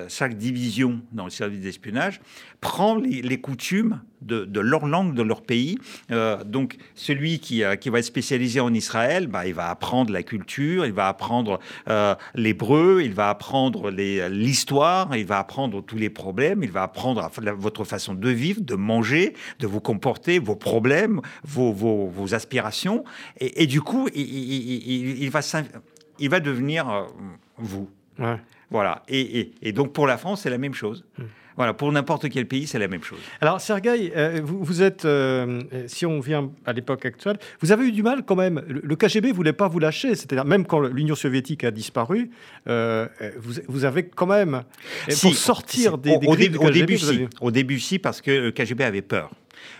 chaque division dans le service d'espionnage prend les, coutumes de, leur langue, de leur pays. Euh, donc, celui qui, euh, qui, va être spécialisé en Israël, bah, il va apprendre la culture, il va apprendre euh, l'hébreu, il va apprendre l'histoire, il va apprendre tous les problèmes, il va apprendre votre façon de vivre, de manger, de vous comporter, vos problèmes, vos, vos, aspirations. Et, du coup, il, va, il va devenir vous. Voilà. Et, et, donc, pour la France, c'est la même chose. Hmm. Voilà, pour n'importe quel pays, c'est la même chose. Alors, Sergueï, euh, vous, êtes, euh, si on vient à l'époque actuelle, vous avez eu du mal quand même. Le, KGB ne voulait pas vous lâcher, c'est-à-dire même quand l'Union soviétique a disparu, euh, vous, avez quand même, pour sortir des, au, début, au début, si. Au début, si, parce que le KGB avait peur.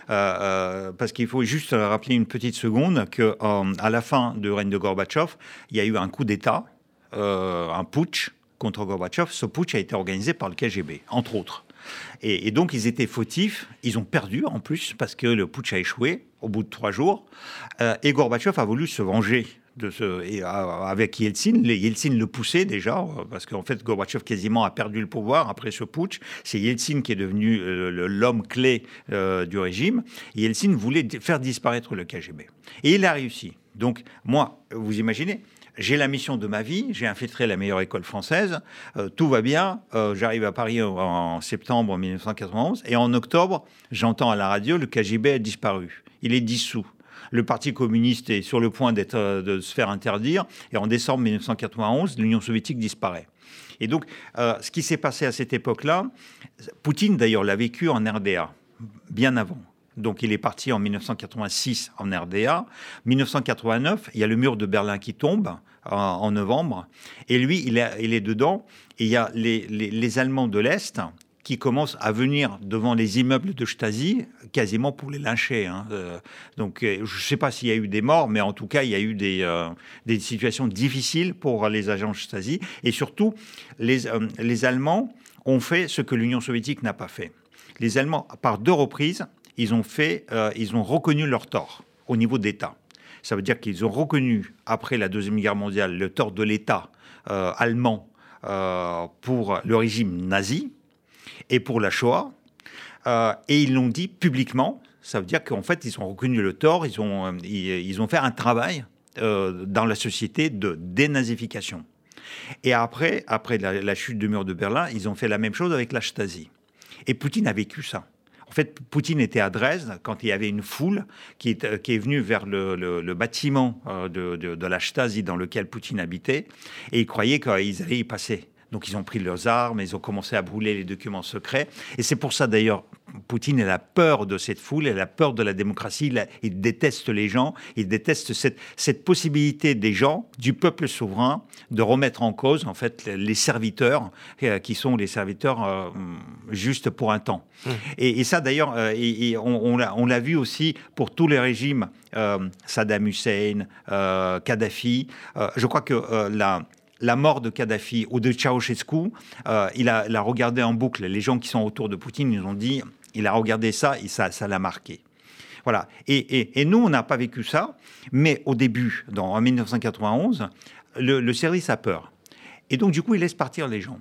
parce qu'il faut juste rappeler une petite seconde que à la fin de règne de Gorbatchev, il y a eu un coup d'État, un putsch contre Gorbatchev. Ce putsch a été organisé par le KGB, entre autres. Et, donc, ils étaient fautifs. Ils ont perdu, en plus, parce que le putsch a échoué au bout de trois jours. Euh, et Gorbatchev a voulu se venger de ce, et, euh, avec Yeltsin. Yeltsin le poussait déjà, euh, parce qu'en fait, Gorbatchev quasiment a perdu le pouvoir après ce putsch. C'est Yeltsin qui est devenu l'homme clé du régime. Yeltsin voulait faire disparaître le KGB. Et il a réussi. Donc, moi, vous imaginez, j'ai la mission de ma vie, j'ai infiltré la meilleure école française, euh, tout va bien, euh, j'arrive à Paris en, septembre 1991, et en octobre, j'entends à la radio, le KGB a disparu, il est dissous. Le Parti communiste est sur le point euh, de se faire interdire, et en décembre 1991, l'Union soviétique disparaît. Et donc, ce qui s'est passé à cette époque-là, Poutine d'ailleurs l'a vécu en RDA, bien avant. Donc il est parti en 1986 en RDA. 1989, il y a le mur de Berlin qui tombe en, novembre. Et lui, il est, dedans. Et il y a les, Allemands de l'Est qui commencent à venir devant les immeubles de Stasi quasiment pour les lyncher. Hein. Euh, donc euh, je ne sais pas s'il y a eu des morts, mais en tout cas, il y a eu des, euh, situations difficiles pour les agents Stasi. Et surtout, les Allemands ont fait ce que l'Union soviétique n'a pas fait les Allemands, par deux reprises, ils ont, fait, euh, ils ont reconnu leur tort au niveau d'État. Ça veut dire qu'ils ont reconnu, après la Deuxième Guerre mondiale, le tort de l'État euh, allemand euh, pour le régime nazi et pour la Shoah. et ils l'ont dit publiquement. Ça veut dire qu'en fait, ils ont reconnu le tort, ils ont, ils, ont fait un travail dans la société de dénazification. Et après, après la, la, chute du mur de Berlin, ils ont fait la même chose avec la Stasi. Et Poutine a vécu ça. En fait, Poutine était à Dresde quand il y avait une foule qui est, est venue vers le, bâtiment euh, de, de, la Stasi dans lequel Poutine habitait, et ils croyaient qu'ils allaient y passer. Donc ils ont pris leurs armes, ils ont commencé à brûler les documents secrets. Et c'est pour ça d'ailleurs Poutine a peur de cette foule, il a peur de la démocratie, il, déteste les gens, il déteste cette, cette, possibilité des gens, du peuple souverain, de remettre en cause en fait les serviteurs, euh, qui sont les serviteurs euh, juste pour un temps. Mmh. Et, ça d'ailleurs, euh, on, on l'a vu aussi pour tous les régimes, Saddam Hussein, Kadhafi. je crois que la la mort de Kadhafi ou de Ceausescu, il, a, il, a, regardé en boucle les gens qui sont autour de Poutine, ils ont dit il a regardé ça et ça, ça l'a marqué. Voilà. Et, nous, on n'a pas vécu ça, mais au début, en 1991, le, service a peur. Et donc, du coup, il laisse partir les gens.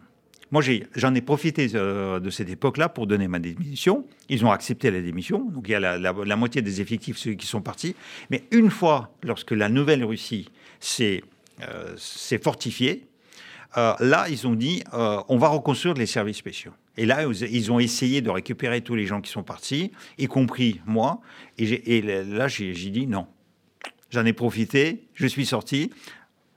Moi, j'en ai, profité euh, de cette époque-là pour donner ma démission. Ils ont accepté la démission. Donc, il y a la, moitié des effectifs ceux qui sont partis. Mais une fois, lorsque la nouvelle Russie s'est euh, fortifiée, euh, là, ils ont dit, on va reconstruire les services spéciaux. Et là, ils ont essayé de récupérer tous les gens qui sont partis, y compris moi. Et, là, j'ai dit non. J'en ai profité, je suis sorti.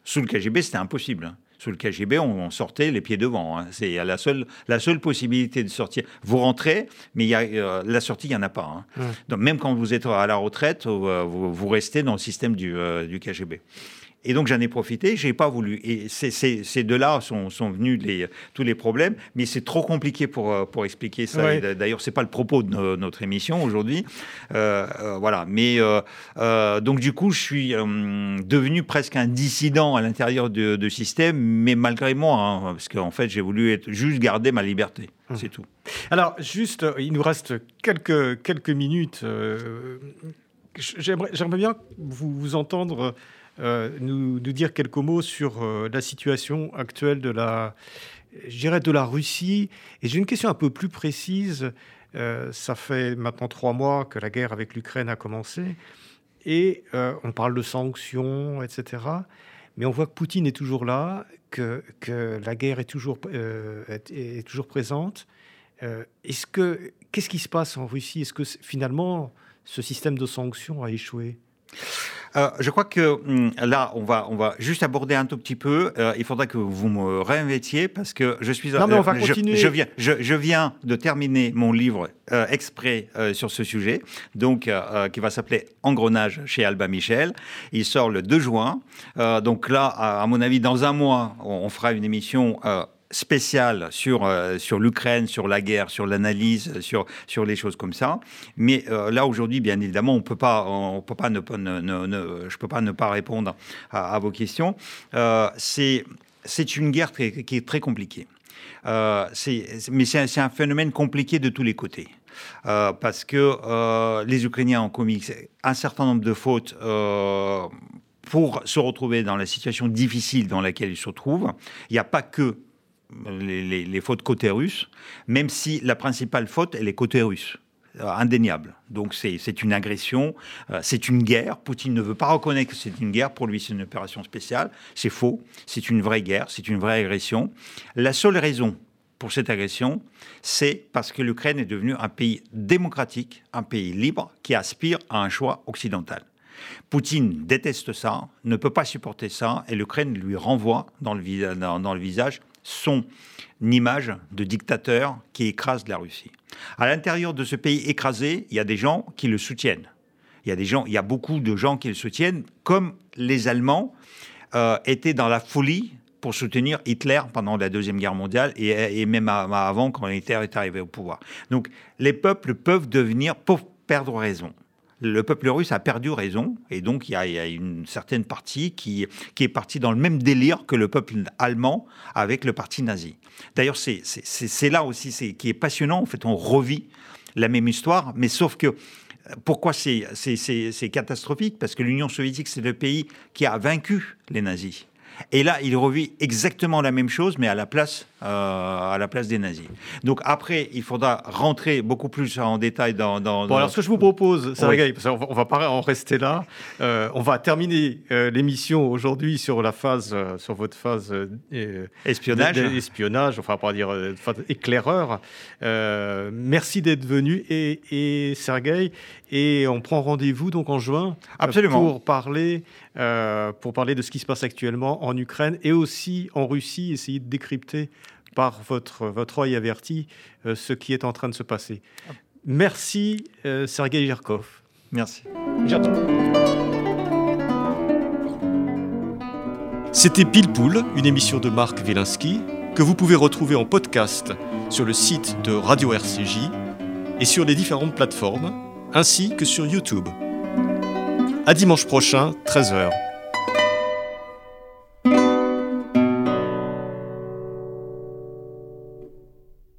Sous le KGB, c'était impossible. Hein. Sous le KGB, on, sortait les pieds devant. Hein. C'est la seule, la seule possibilité de sortir. Vous rentrez, mais y a, euh, la sortie, il n'y en a pas. Hein. Donc, même quand vous êtes à la retraite, euh, vous, restez dans le système du, euh, du KGB. Et donc j'en ai profité, j'ai pas voulu. Et ces deux-là sont, sont, venus les, tous les problèmes, mais c'est trop compliqué pour, euh, pour expliquer ça. D'ailleurs, D'ailleurs, c'est pas le propos de notre émission aujourd'hui. Euh, euh, voilà. Mais donc du coup, je suis devenu presque un dissident à l'intérieur de, de, système, mais malgré moi, hein, parce qu'en fait, j'ai voulu être, juste garder ma liberté. Hum. C'est tout. Alors, juste, il nous reste quelques, quelques minutes. J'aimerais bien vous, vous entendre euh, nous, dire quelques mots sur euh, la situation actuelle de la, de la Russie. Et j'ai une question un peu plus précise. Euh, ça fait maintenant trois mois que la guerre avec l'Ukraine a commencé. Et on parle de sanctions, etc. Mais on voit que Poutine est toujours là, que, la guerre est toujours, est, toujours présente. est-ce que, qu'est-ce qui se passe en Russie? Est-ce que finalement ce système de sanctions a échoué? Euh, je crois que hum, là, on va, on va juste aborder un tout petit peu. Euh, il faudra que vous me réinvestiez parce que je suis. Non, mais on va continuer. Je, viens, je, viens de terminer mon livre euh, exprès sur ce sujet, donc qui va s'appeler Engrenage chez Alba Michel. Il sort le 2 juin. donc là, à, mon avis, dans un mois, on, on fera une émission spécial sur, euh, sur l'Ukraine, sur la guerre, sur l'analyse, sur, sur les choses comme ça. Mais euh, là, aujourd'hui, bien évidemment, on peut pas, on peut pas ne, ne, je peux pas ne pas répondre à, vos questions. Euh, c'est c'est une guerre qui est très compliquée. mais c'est un, phénomène compliqué de tous les côtés. parce que les Ukrainiens ont commis un certain nombre de fautes pour se retrouver dans la situation difficile dans laquelle ils se trouvent. Il n'y a pas que les, fautes côté russe, même si la principale faute, elle est côté russe euh, indéniable. Donc c'est une agression, euh, c'est une guerre. Poutine ne veut pas reconnaître que c'est une guerre. Pour lui, c'est une opération spéciale. C'est faux. C'est une vraie guerre. C'est une vraie agression. La seule raison pour cette agression, c'est parce que l'Ukraine est devenue un pays démocratique, un pays libre qui aspire à un choix occidental. Poutine déteste ça, ne peut pas supporter ça, et l'Ukraine lui renvoie dans le, dans le visage son image de dictateur qui écrase la Russie. À l'intérieur de ce pays écrasé, il y a des gens qui le soutiennent. Il y a des gens, il y a beaucoup de gens qui le soutiennent, comme les Allemands euh, étaient dans la folie pour soutenir Hitler pendant la Deuxième Guerre mondiale et, même avant quand Hitler est arrivé au pouvoir. Donc les peuples peuvent devenir, pour perdre raison. Le peuple russe a perdu raison, et donc il y a, une certaine partie qui, qui est partie dans le même délire que le peuple allemand avec le parti nazi. D'ailleurs, c'est là aussi qui est passionnant, en fait, on revit la même histoire, mais sauf que pourquoi c'est catastrophique? Parce que l'Union soviétique, c'est le pays qui a vaincu les nazis. Et là, il revit exactement la même chose, mais à la place, euh, à la place des nazis. Donc après, il faudra rentrer beaucoup plus en détail dans. dans, bon, alors ce que je vous propose, Sergei, parce qu'on va, on va pas en rester là. Euh, on va terminer euh, l'émission aujourd'hui sur la phase, sur votre phase espionnage, espionnage, enfin pas dire éclaireur. merci d'être venu et, et Sergei, et on prend rendez-vous donc en juin Absolument. pour parler pour parler de ce qui se passe actuellement en Ukraine et aussi en Russie, essayer de décrypter par votre, votre œil averti euh, ce qui est en train de se passer. Merci euh, Sergei Girkov. Merci. C'était Pile Poule, une émission de Marc Wielinski que vous pouvez retrouver en podcast sur le site de Radio RCJ et sur les différentes plateformes, ainsi que sur YouTube. À dimanche prochain, 13h.